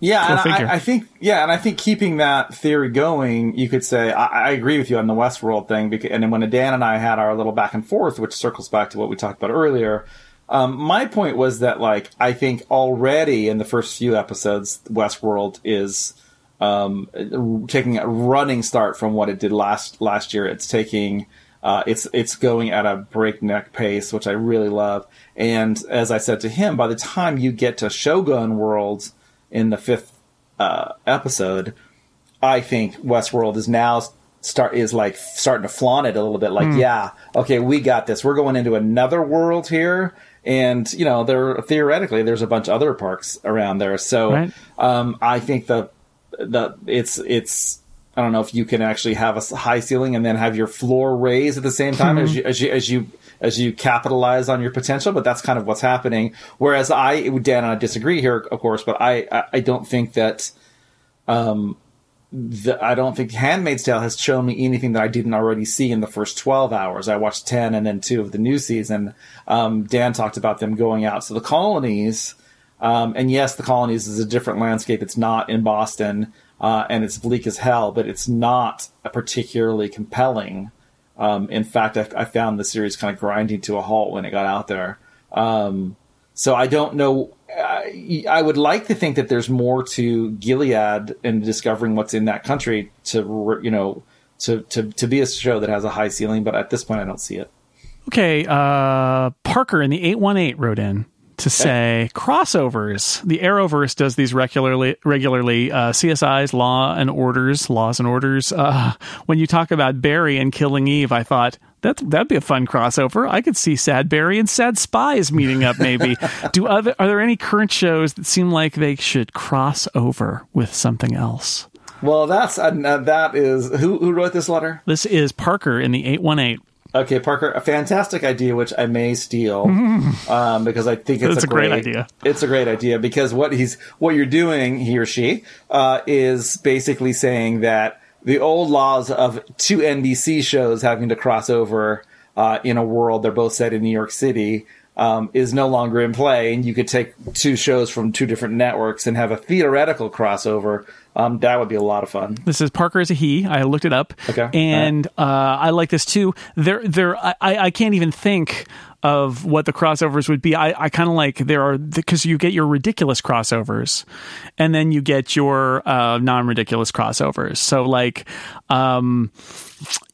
[SPEAKER 2] Yeah, and. I, I think yeah, and I think keeping that theory going, you could say I, I agree with you on the Westworld thing. Because, and then when Dan and I had our little back and forth, which circles back to what we talked about earlier, um, my point was that like I think already in the first few episodes, Westworld is um, taking a running start from what it did last last year. It's taking uh, it's it's going at a breakneck pace, which I really love. And as I said to him, by the time you get to Shogun World in the fifth uh, episode, I think Westworld is now start is like starting to flaunt it a little bit. Like, yeah, okay, we got this. We're going into another world here, and you know, there theoretically there's a bunch of other parks around there. So
[SPEAKER 1] Right.
[SPEAKER 2] um, I think the the it's it's I don't know if you can actually have a high ceiling and then have your floor raise at the same time as you as you as you as you capitalize on your potential, but that's kind of what's happening. Whereas I, Dan, and I disagree here, of course, but I, I, don't think that, um, the, I don't think Handmaid's Tale has shown me anything that I didn't already see in the first 12 hours. I watched 10 and then two of the new season. Um, Dan talked about them going out. So the colonies, um, and yes, the colonies is a different landscape. It's not in Boston, uh, and it's bleak as hell, but it's not a particularly compelling. Um, in fact, I, I found the series kind of grinding to a halt when it got out there. Um, so I don't know. I, I would like to think that there's more to Gilead and discovering what's in that country to, you know, to, to, to be a show that has a high ceiling, but at this point, I don't see it.
[SPEAKER 1] Okay, uh, Parker in the 818 wrote in to say crossovers. The Arrowverse does these regularly. Regularly, uh, CSI's Law and Orders, Laws and Orders. Uh, when you talk about Barry and killing Eve, I thought that that'd be a fun crossover. I could see Sad Barry and Sad Spies meeting up. Maybe. [LAUGHS] Do other are there any current shows that seem like they should cross over with something else?
[SPEAKER 2] Well, that's uh, that is who who wrote this letter.
[SPEAKER 1] This is Parker in the 818.
[SPEAKER 2] Okay, Parker, a fantastic idea, which I may steal [LAUGHS] um, because I think it's
[SPEAKER 1] That's
[SPEAKER 2] a,
[SPEAKER 1] a great idea.
[SPEAKER 2] It's a great idea because what he's what you're doing, he or she, uh, is basically saying that the old laws of two NBC shows having to cross over uh, in a world they're both set in New York City um, is no longer in play, and you could take two shows from two different networks and have a theoretical crossover. Um, that would be a lot of fun.
[SPEAKER 1] This is Parker as a he. I looked it up,
[SPEAKER 2] Okay.
[SPEAKER 1] and uh, I like this too. There, there. I, I can't even think of what the crossovers would be. I, I kind of like there are because you get your ridiculous crossovers, and then you get your uh, non-ridiculous crossovers. So like, um,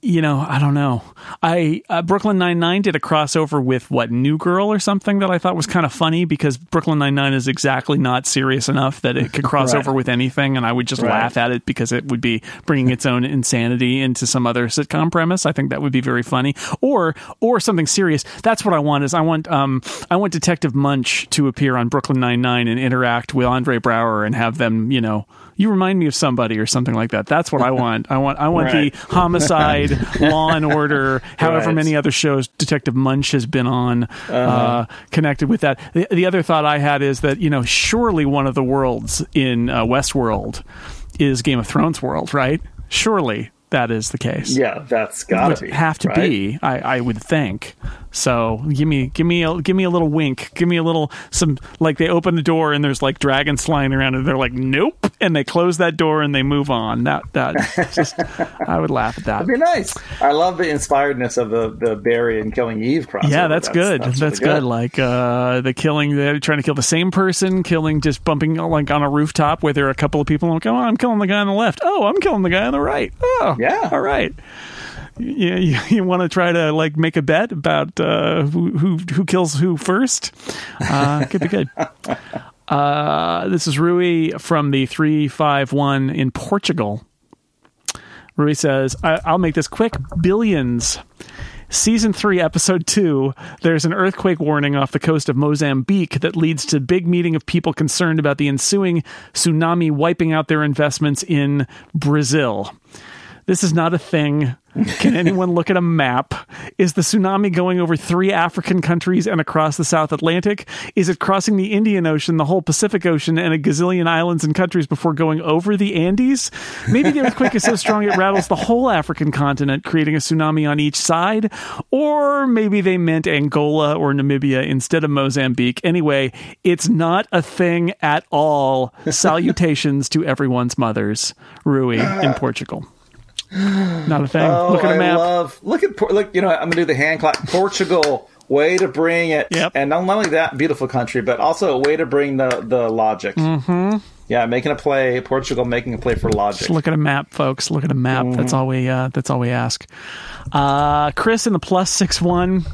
[SPEAKER 1] you know, I don't know. I uh, Brooklyn Nine Nine did a crossover with what New Girl or something that I thought was kind of funny because Brooklyn Nine Nine is exactly not serious enough that it could cross
[SPEAKER 2] Right.
[SPEAKER 1] over with anything, and I would just
[SPEAKER 2] Right.
[SPEAKER 1] laugh at it because it would be bringing its own insanity into some other sitcom premise. I think that would be very funny, or or something serious. That's what I want. Is I want um I want Detective Munch to appear on Brooklyn Nine Nine and interact with Andre Braugher and have them you know. You remind me of somebody or something like that. That's what I [LAUGHS] want. I want. I want
[SPEAKER 2] Right.
[SPEAKER 1] the [LAUGHS] homicide, Law and Order, [LAUGHS] however
[SPEAKER 2] Right.
[SPEAKER 1] many other shows Detective Munch has been on, uh connected with that. The, the other thought I had is that you know surely one of the worlds in uh, Westworld is Game of Thrones world, right? Surely that is the case.
[SPEAKER 2] Yeah, that's gotta be
[SPEAKER 1] have to
[SPEAKER 2] right?
[SPEAKER 1] be. I, I would think. So give me give me a give me a little wink. Give me a little some like they open the door and there's like dragons flying around and they're like nope and they close that door and they move on. That that just I would laugh at that. [LAUGHS]
[SPEAKER 2] That'd be nice. I love the inspiredness of the the Barry and Killing Eve crossover.
[SPEAKER 1] Yeah, that's, good. That's,
[SPEAKER 2] really
[SPEAKER 1] good. Like uh, the killing, they're trying to kill the same person, killing just bumping like on a rooftop where there are a couple of people. And like, oh, I'm killing the guy on the left. Oh, I'm killing the guy on the right. Oh,
[SPEAKER 2] Yeah.
[SPEAKER 1] All right. Yeah, you, [LAUGHS] you want to try to like make a bet about uh, who who who kills who first? Uh, [LAUGHS] could be good. Uh, this is Rui from the three five one in Portugal. Rui says, I- "I'll make this quick. Billions." Season 3, Episode 2, there's an earthquake warning off the coast of Mozambique that leads to big meeting of people concerned about the ensuing tsunami wiping out their investments in Brazil. This is not a thing. Can [LAUGHS] anyone look at a map? Is the tsunami going over three African countries and across the South Atlantic? Is it crossing the Indian Ocean, the whole Pacific Ocean, and a gazillion islands and countries before going over the Andes? Maybe the earthquake is so strong it rattles the whole African continent, creating a tsunami on each side. Or maybe they meant Angola or Namibia instead of Mozambique. Anyway, it's not a thing at all. [LAUGHS] Salutations to everyone's mothers. Rui in Portugal. [GASPS] Not a thing.
[SPEAKER 2] Oh,
[SPEAKER 1] Look at a
[SPEAKER 2] I
[SPEAKER 1] map.
[SPEAKER 2] love. Look at look. You know, I'm gonna do the hand clap. Portugal, way to bring it.
[SPEAKER 1] Yep.
[SPEAKER 2] And not only that, beautiful country, but also a way to bring the the logic. Mm-hmm. Yeah, making a play. Portugal making a play for logic.
[SPEAKER 1] Just look at a map, folks. Look at a map. That's all we. Uh, that's all we ask. Uh, Chris in the plus six one.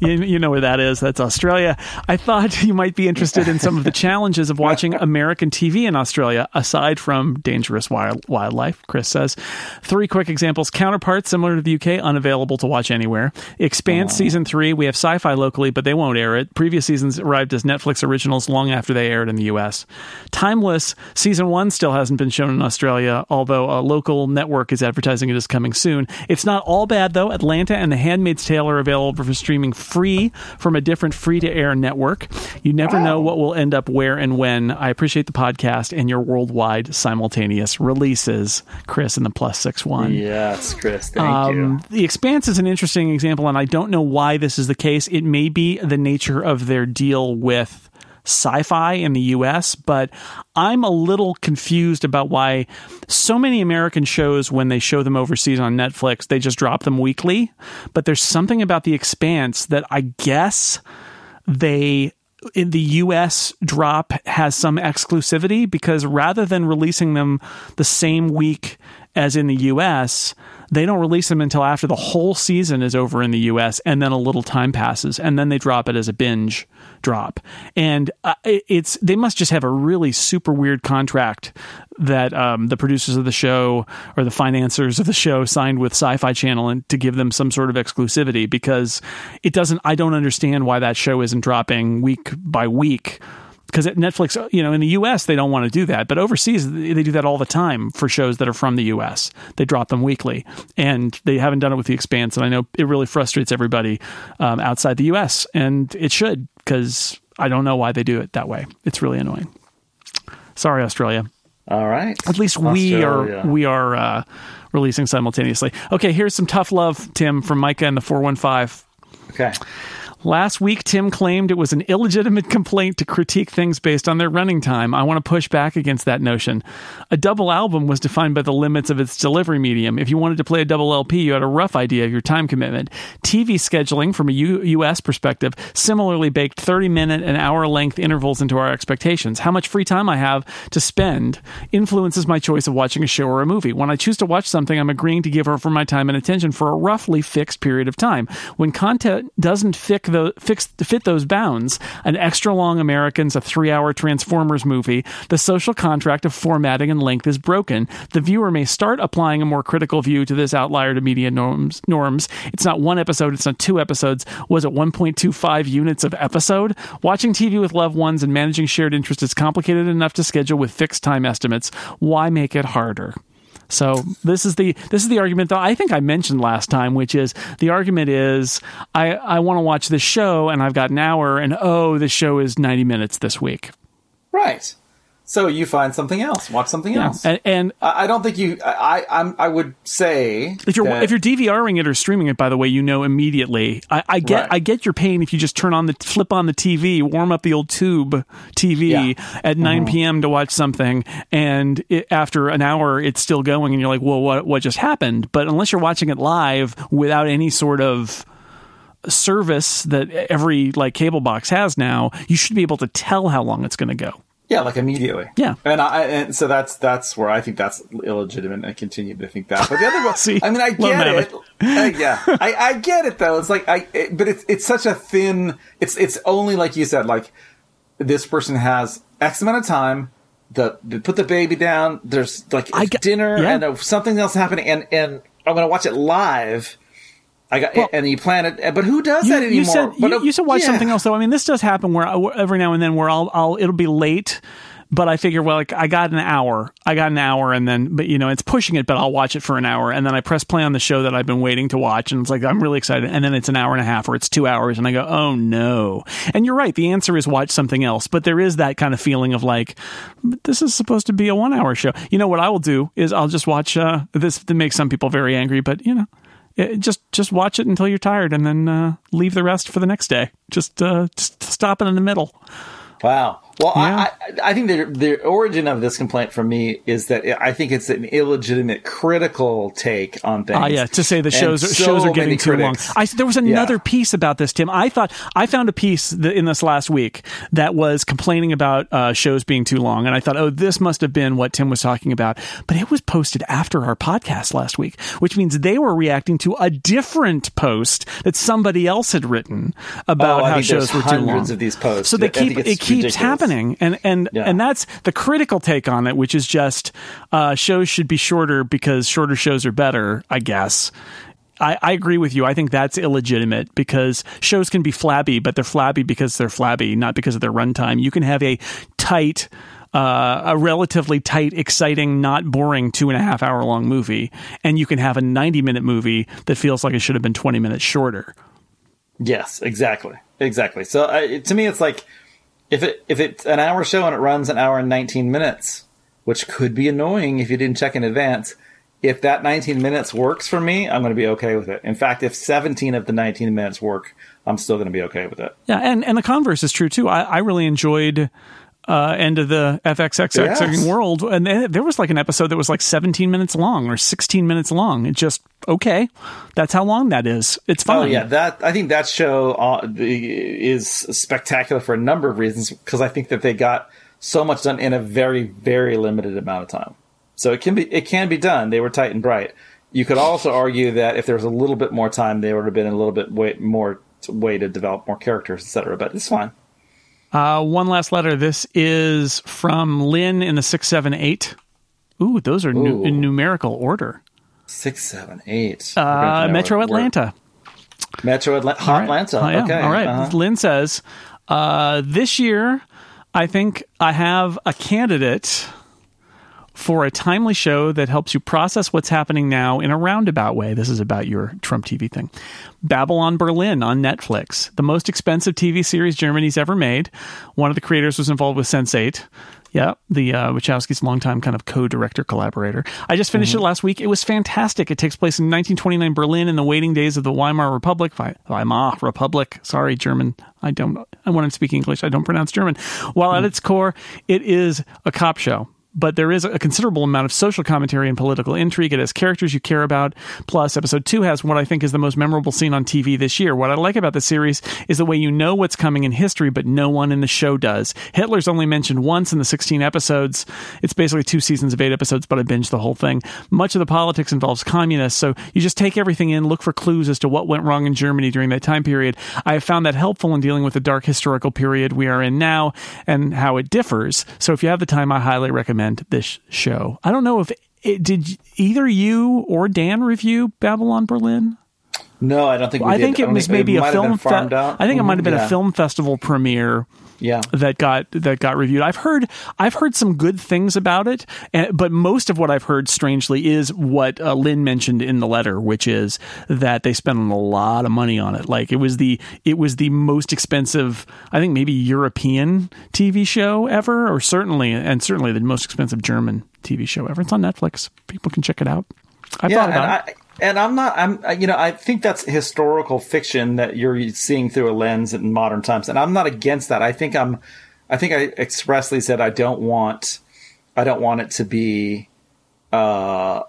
[SPEAKER 1] You, you know where that is. That's Australia. I thought you might be interested in some of the challenges of watching American TV in Australia, aside from dangerous wild, wildlife, Chris says. Three quick examples. Counterparts, similar to the UK, unavailable to watch anywhere. Expanse Season 3, we have sci fi locally, but they won't air it. Previous seasons arrived as Netflix originals long after they aired in the US. Timeless, Season 1 still hasn't been shown in Australia, although a local network is advertising it is coming soon. It's not all bad, though. Atlanta and The Handmaid's Tale are available for streaming free from a different free to air network. You never know what will end up where and when. I appreciate the podcast and your worldwide simultaneous releases, Chris in the plus six one.
[SPEAKER 2] Yes, Chris. Thank
[SPEAKER 1] Um,
[SPEAKER 2] you.
[SPEAKER 1] The Expanse is an interesting example, and I don't know why this is the case. It may be the nature of their deal with sci fi in the US, but I'm a little confused about why so many American shows, when they show them overseas on Netflix, they just drop them weekly. But there's something about The Expanse that I guess they in the US drop has some exclusivity because rather than releasing them the same week as in the US, they don't release them until after the whole season is over in the US and then a little time passes and then they drop it as a binge drop. And uh, it's they must just have a really super weird contract that um, the producers of the show or the financiers of the show signed with Sci-Fi Channel and to give them some sort of exclusivity because it doesn't. I don't understand why that show isn't dropping week by week. Because at Netflix, you know, in the U.S. they don't want to do that, but overseas they they do that all the time for shows that are from the U.S. They drop them weekly, and they haven't done it with The Expanse. And I know it really frustrates everybody um, outside the U.S. and it should because I don't know why they do it that way. It's really annoying. Sorry, Australia.
[SPEAKER 2] All right.
[SPEAKER 1] At least we
[SPEAKER 2] Australia.
[SPEAKER 1] are we are uh, releasing simultaneously. Okay, here's some tough love, Tim, from Micah and the four one five.
[SPEAKER 2] Okay.
[SPEAKER 1] Last week, Tim claimed it was an illegitimate complaint to critique things based on their running time. I want to push back against that notion. A double album was defined by the limits of its delivery medium. If you wanted to play a double LP, you had a rough idea of your time commitment. TV scheduling, from a U- U.S. perspective, similarly baked 30 minute and hour length intervals into our expectations. How much free time I have to spend influences my choice of watching a show or a movie. When I choose to watch something, I'm agreeing to give over my time and attention for a roughly fixed period of time. When content doesn't fit, the, fix, fit those bounds, an extra long Americans, a three hour Transformers movie, the social contract of formatting and length is broken. The viewer may start applying a more critical view to this outlier to media norms. norms. It's not one episode, it's not two episodes. Was it 1.25 units of episode? Watching TV with loved ones and managing shared interest is complicated enough to schedule with fixed time estimates. Why make it harder? So this is the this is the argument that I think I mentioned last time, which is the argument is I I want to watch this show and I've got an hour and oh this show is ninety minutes this week.
[SPEAKER 2] Right. So you find something else. Watch something else.
[SPEAKER 1] And, and
[SPEAKER 2] I I don't think you. I. I'm. I would say
[SPEAKER 1] if you're
[SPEAKER 2] that-
[SPEAKER 1] if you're DVRing it or streaming it, by the way, you know immediately. I, I get
[SPEAKER 2] Right.
[SPEAKER 1] I get your pain if you just turn on the flip on the TV, warm up the old tube TV
[SPEAKER 2] Yeah. Mm-hmm.
[SPEAKER 1] at 9 p.m. to watch something, and it, after an hour it's still going, and you're like, well, what what just happened? But unless you're watching it live without any sort of service that every like cable box has now, you should be able to tell how long it's going to go.
[SPEAKER 2] Yeah, like immediately.
[SPEAKER 1] Yeah.
[SPEAKER 2] and I and so that's that's where I think that's illegitimate. and I continue to think that. But the other one, [LAUGHS]
[SPEAKER 1] See?
[SPEAKER 2] I mean, I get it. Uh, yeah, I, I get it though. It's like I, it, but it's it's such a thin. It's it's only like you said. Like this person has X amount of time. The they put the baby down. There's like
[SPEAKER 1] I get-
[SPEAKER 2] dinner
[SPEAKER 1] yeah.
[SPEAKER 2] and uh, something else happening, and and I'm gonna watch it live. I got and you plan it, but who does that anymore?
[SPEAKER 1] You said
[SPEAKER 2] but,
[SPEAKER 1] you,
[SPEAKER 2] uh,
[SPEAKER 1] you said watch
[SPEAKER 2] yeah.
[SPEAKER 1] something else though. I mean, this does happen where I, every now and then where I'll I'll it'll be late, but I figure well like I got an hour, I got an hour, and then but you know it's pushing it, but I'll watch it for an hour, and then I press play on the show that I've been waiting to watch, and it's like I'm really excited, and then it's an hour and a half or it's two hours, and I go oh no, and you're right, the answer is watch something else, but there is that kind of feeling of like this is supposed to be a one hour show. You know what I will do is I'll just watch uh, this. That makes some people very angry, but you know it- just just watch it until you're tired and then uh, leave the rest for the next day just uh just stop it in the middle
[SPEAKER 2] Wow. Well, yeah. I, I think the the origin of this complaint from me is that I think it's an illegitimate critical take on things.
[SPEAKER 1] Ah, yeah, to say the shows so shows are getting too critics. long. I, there was another yeah. piece about this, Tim. I thought I found a piece in this last week that was complaining about uh, shows being too long, and I thought, oh, this must have been what Tim was talking about. But it was posted after our podcast last week, which means they were reacting to a different post that somebody else had written about
[SPEAKER 2] oh,
[SPEAKER 1] how shows were too long.
[SPEAKER 2] Of these posts,
[SPEAKER 1] so they keep it keeps ridiculous. happening and and yeah. and that's the critical take on it, which is just uh, shows should be shorter because shorter shows are better, I guess. I, I, agree with you. I think that's illegitimate because shows can be flabby, but they're flabby because they're flabby, not because of their runtime. You can have a tight, uh, a relatively tight, exciting, not boring two and a half hour long movie, and you can have a 90 minute movie that feels like it should have been 20 minutes shorter.
[SPEAKER 2] Yes, exactly. Exactly. So to me, it's like if it if it's an hour show and it runs an hour and 19 minutes, which could be annoying if you didn't check in advance, if that 19 minutes works for me, I'm going to be okay with it. In fact, if 17 of the 19 minutes work, I'm still going to be okay with it.
[SPEAKER 1] Yeah, and and the converse is true too. I, I really enjoyed uh, end of the FXXX yes. world, and there was like an episode that was like 17 minutes long or 16 minutes long. It just okay, that's how long that is. It's fine. Oh
[SPEAKER 2] yeah, that I think that show uh, is spectacular for a number of reasons because I think that they got so much done in a very very limited amount of time. So it can be it can be done. They were tight and bright. You could also argue that if there was a little bit more time, there would have been a little bit way, more way to develop more characters, etc. But it's fine.
[SPEAKER 1] Uh, one last letter. This is from Lynn in the 678. Ooh, those are nu- in numerical order.
[SPEAKER 2] 678.
[SPEAKER 1] Uh, Metro Atlanta.
[SPEAKER 2] Metro Atlanta. Right. Atlanta.
[SPEAKER 1] Oh, yeah.
[SPEAKER 2] Okay.
[SPEAKER 1] All right. uh-huh. Lynn says, uh, This year, I think I have a candidate for a timely show that helps you process what's happening now in a roundabout way. This is about your Trump TV thing. Babylon Berlin on Netflix, the most expensive TV series Germany's ever made. One of the creators was involved with Sense8. Yeah, the uh, Wachowski's longtime kind of co-director collaborator. I just finished mm-hmm. it last week. It was fantastic. It takes place in 1929 Berlin in the waiting days of the Weimar Republic. Weimar Republic. Sorry, German. I don't. I want to speak English. I don't pronounce German. While mm. at its core, it is a cop show but there is a considerable amount of social commentary and political intrigue. It has characters you care about. Plus, episode two has what I think is the most memorable scene on TV this year. What I like about the series is the way you know what's coming in history, but no one in the show does. Hitler's only mentioned once in the 16 episodes. It's basically two seasons of eight episodes, but I binged the whole thing. Much of the politics involves communists, so you just take everything in, look for clues as to what went wrong in Germany during that time period. I have found that helpful in dealing with the dark historical period we are in now and how it differs. So if you have the time, I highly recommend recommend this show. I don't know if it, did either you or Dan review Babylon Berlin.
[SPEAKER 2] No, I don't think.
[SPEAKER 1] I think it was maybe it a film. Fe- I think mm-hmm, it might have been yeah. a film festival premiere
[SPEAKER 2] yeah.
[SPEAKER 1] that got that got reviewed. I've heard i've heard some good things about it and, but most of what i've heard strangely is what uh, lynn mentioned in the letter which is that they spent a lot of money on it. Like it was the it was the most expensive i think maybe european tv show ever or certainly and certainly the most expensive german tv show ever. It's on netflix. People can check it out. I yeah, thought about it
[SPEAKER 2] and I'm not. I'm. You know, I think that's historical fiction that you're seeing through a lens in modern times, and I'm not against that. I think I'm. I think I expressly said I don't want. I don't want it to be. Uh,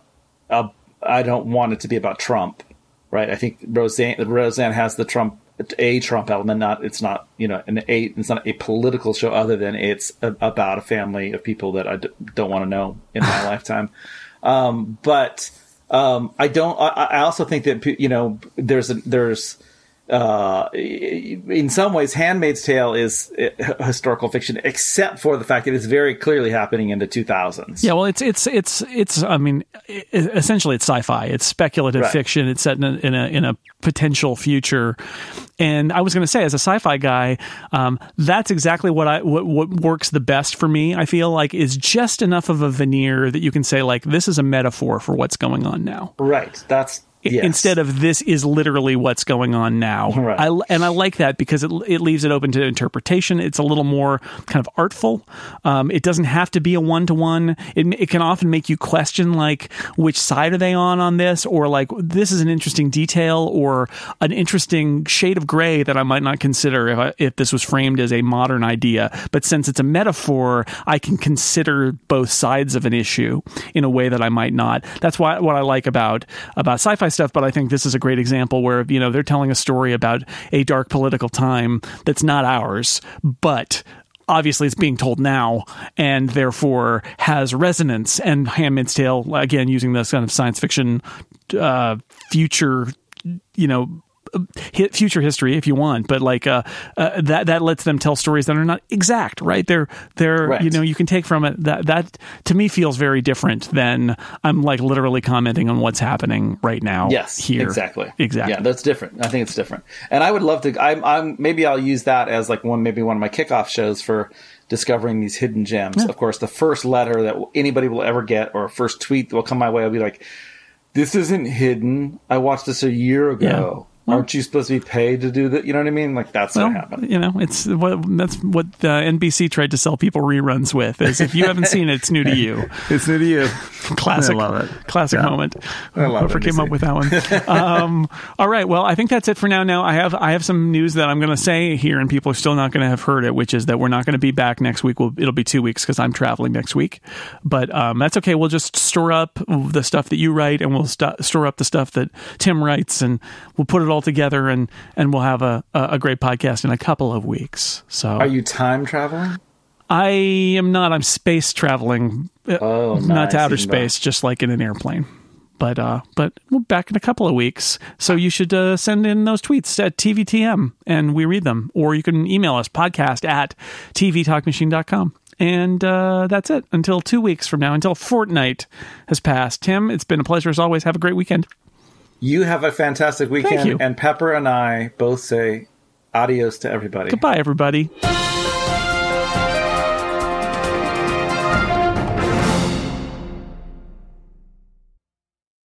[SPEAKER 2] a, I don't want it to be about Trump, right? I think Roseanne Roseanne has the Trump a Trump element. Not it's not you know an a it's not a political show other than it's a, about a family of people that I d- don't want to know in my [LAUGHS] lifetime. Um, but um, I don't. I, I, also think that you know there's a, there's uh, in some ways, *Handmaid's Tale* is uh, historical fiction, except for the fact that it's very clearly happening in the 2000s.
[SPEAKER 1] Yeah, well, it's it's it's it's. I mean, essentially, it's sci-fi. It's speculative right. fiction. It's set in a, in a in a potential future. And I was going to say, as a sci-fi guy, um, that's exactly what I what, what works the best for me. I feel like is just enough of a veneer that you can say, like, this is a metaphor for what's going on now.
[SPEAKER 2] Right. That's Yes.
[SPEAKER 1] instead of this is literally what's going on now.
[SPEAKER 2] Right.
[SPEAKER 1] I, and I like that because it, it leaves it open to interpretation. It's a little more kind of artful. Um, it doesn't have to be a one to one. It it can often make you question like which side are they on on this, or like this is an interesting detail or an interesting shade of gray that I might not consider if I, if this was framed as a modern idea. But since it's a metaphor, I can consider both sides of an issue in a way that I might not. That's why what I like about about sci-fi stuff. But I think this is a great example where you know they're telling a story about a dark political time that's not ours, but obviously it's being told now and therefore has resonance and handmaid's tale again using this kind of science fiction uh, future you know future history if you want but like uh, uh, that that lets them tell stories that are not exact right they're they're
[SPEAKER 2] Right.
[SPEAKER 1] you know you can take from it that that to me feels very different than i'm like literally commenting on what's happening right now
[SPEAKER 2] Yes,
[SPEAKER 1] here
[SPEAKER 2] exactly,
[SPEAKER 1] exactly
[SPEAKER 2] Yeah, that's different. I think it's different, and I would love to. I'm, I'm maybe I'll use that as like one, maybe one of my kickoff shows for discovering these hidden gems. Of course, the first letter that anybody will ever get, or first tweet that will come my way, I'll be like, "This isn't hidden. I watched this a year ago. Aren't you supposed to be paid to do that? You know what I mean? Like that's
[SPEAKER 1] well,
[SPEAKER 2] what happened.
[SPEAKER 1] you know, it's what that's what uh, NBC tried to sell people reruns with. Is if you haven't seen it, it's new to you. [LAUGHS]
[SPEAKER 2] It's new to you.
[SPEAKER 1] Classic,
[SPEAKER 2] I love it.
[SPEAKER 1] classic
[SPEAKER 2] Yeah.
[SPEAKER 1] moment.
[SPEAKER 2] I love it.
[SPEAKER 1] Whoever came up with that one. um, [LAUGHS] all right, well, I think that's it for now. Now I have I have some news that I'm going to say here, and people are still not going to have heard it, which is that we're not going to be back next week. We'll, it'll be two weeks because I'm traveling next week, but um, that's okay. We'll just store up the stuff that you write, and we'll st- store up the stuff that Tim writes, and we'll put it all together, and and we'll have a a great podcast in a couple of weeks. So
[SPEAKER 2] Are you time traveling?
[SPEAKER 1] I am not. I'm space traveling, uh,
[SPEAKER 2] Oh,
[SPEAKER 1] not
[SPEAKER 2] nice.
[SPEAKER 1] to outer space, just like in an airplane. But uh, but we're back in a couple of weeks, so you should uh, send in those tweets at TVTM and we read them, or you can email us podcast at tvtalkmachine.com. And uh, that's it until two weeks from now, until fortnight has passed. Tim, it's been a pleasure as always. Have a great weekend.
[SPEAKER 2] You have a fantastic
[SPEAKER 1] you.
[SPEAKER 2] weekend, and Pepper and I both say adios to everybody.
[SPEAKER 1] Goodbye, everybody.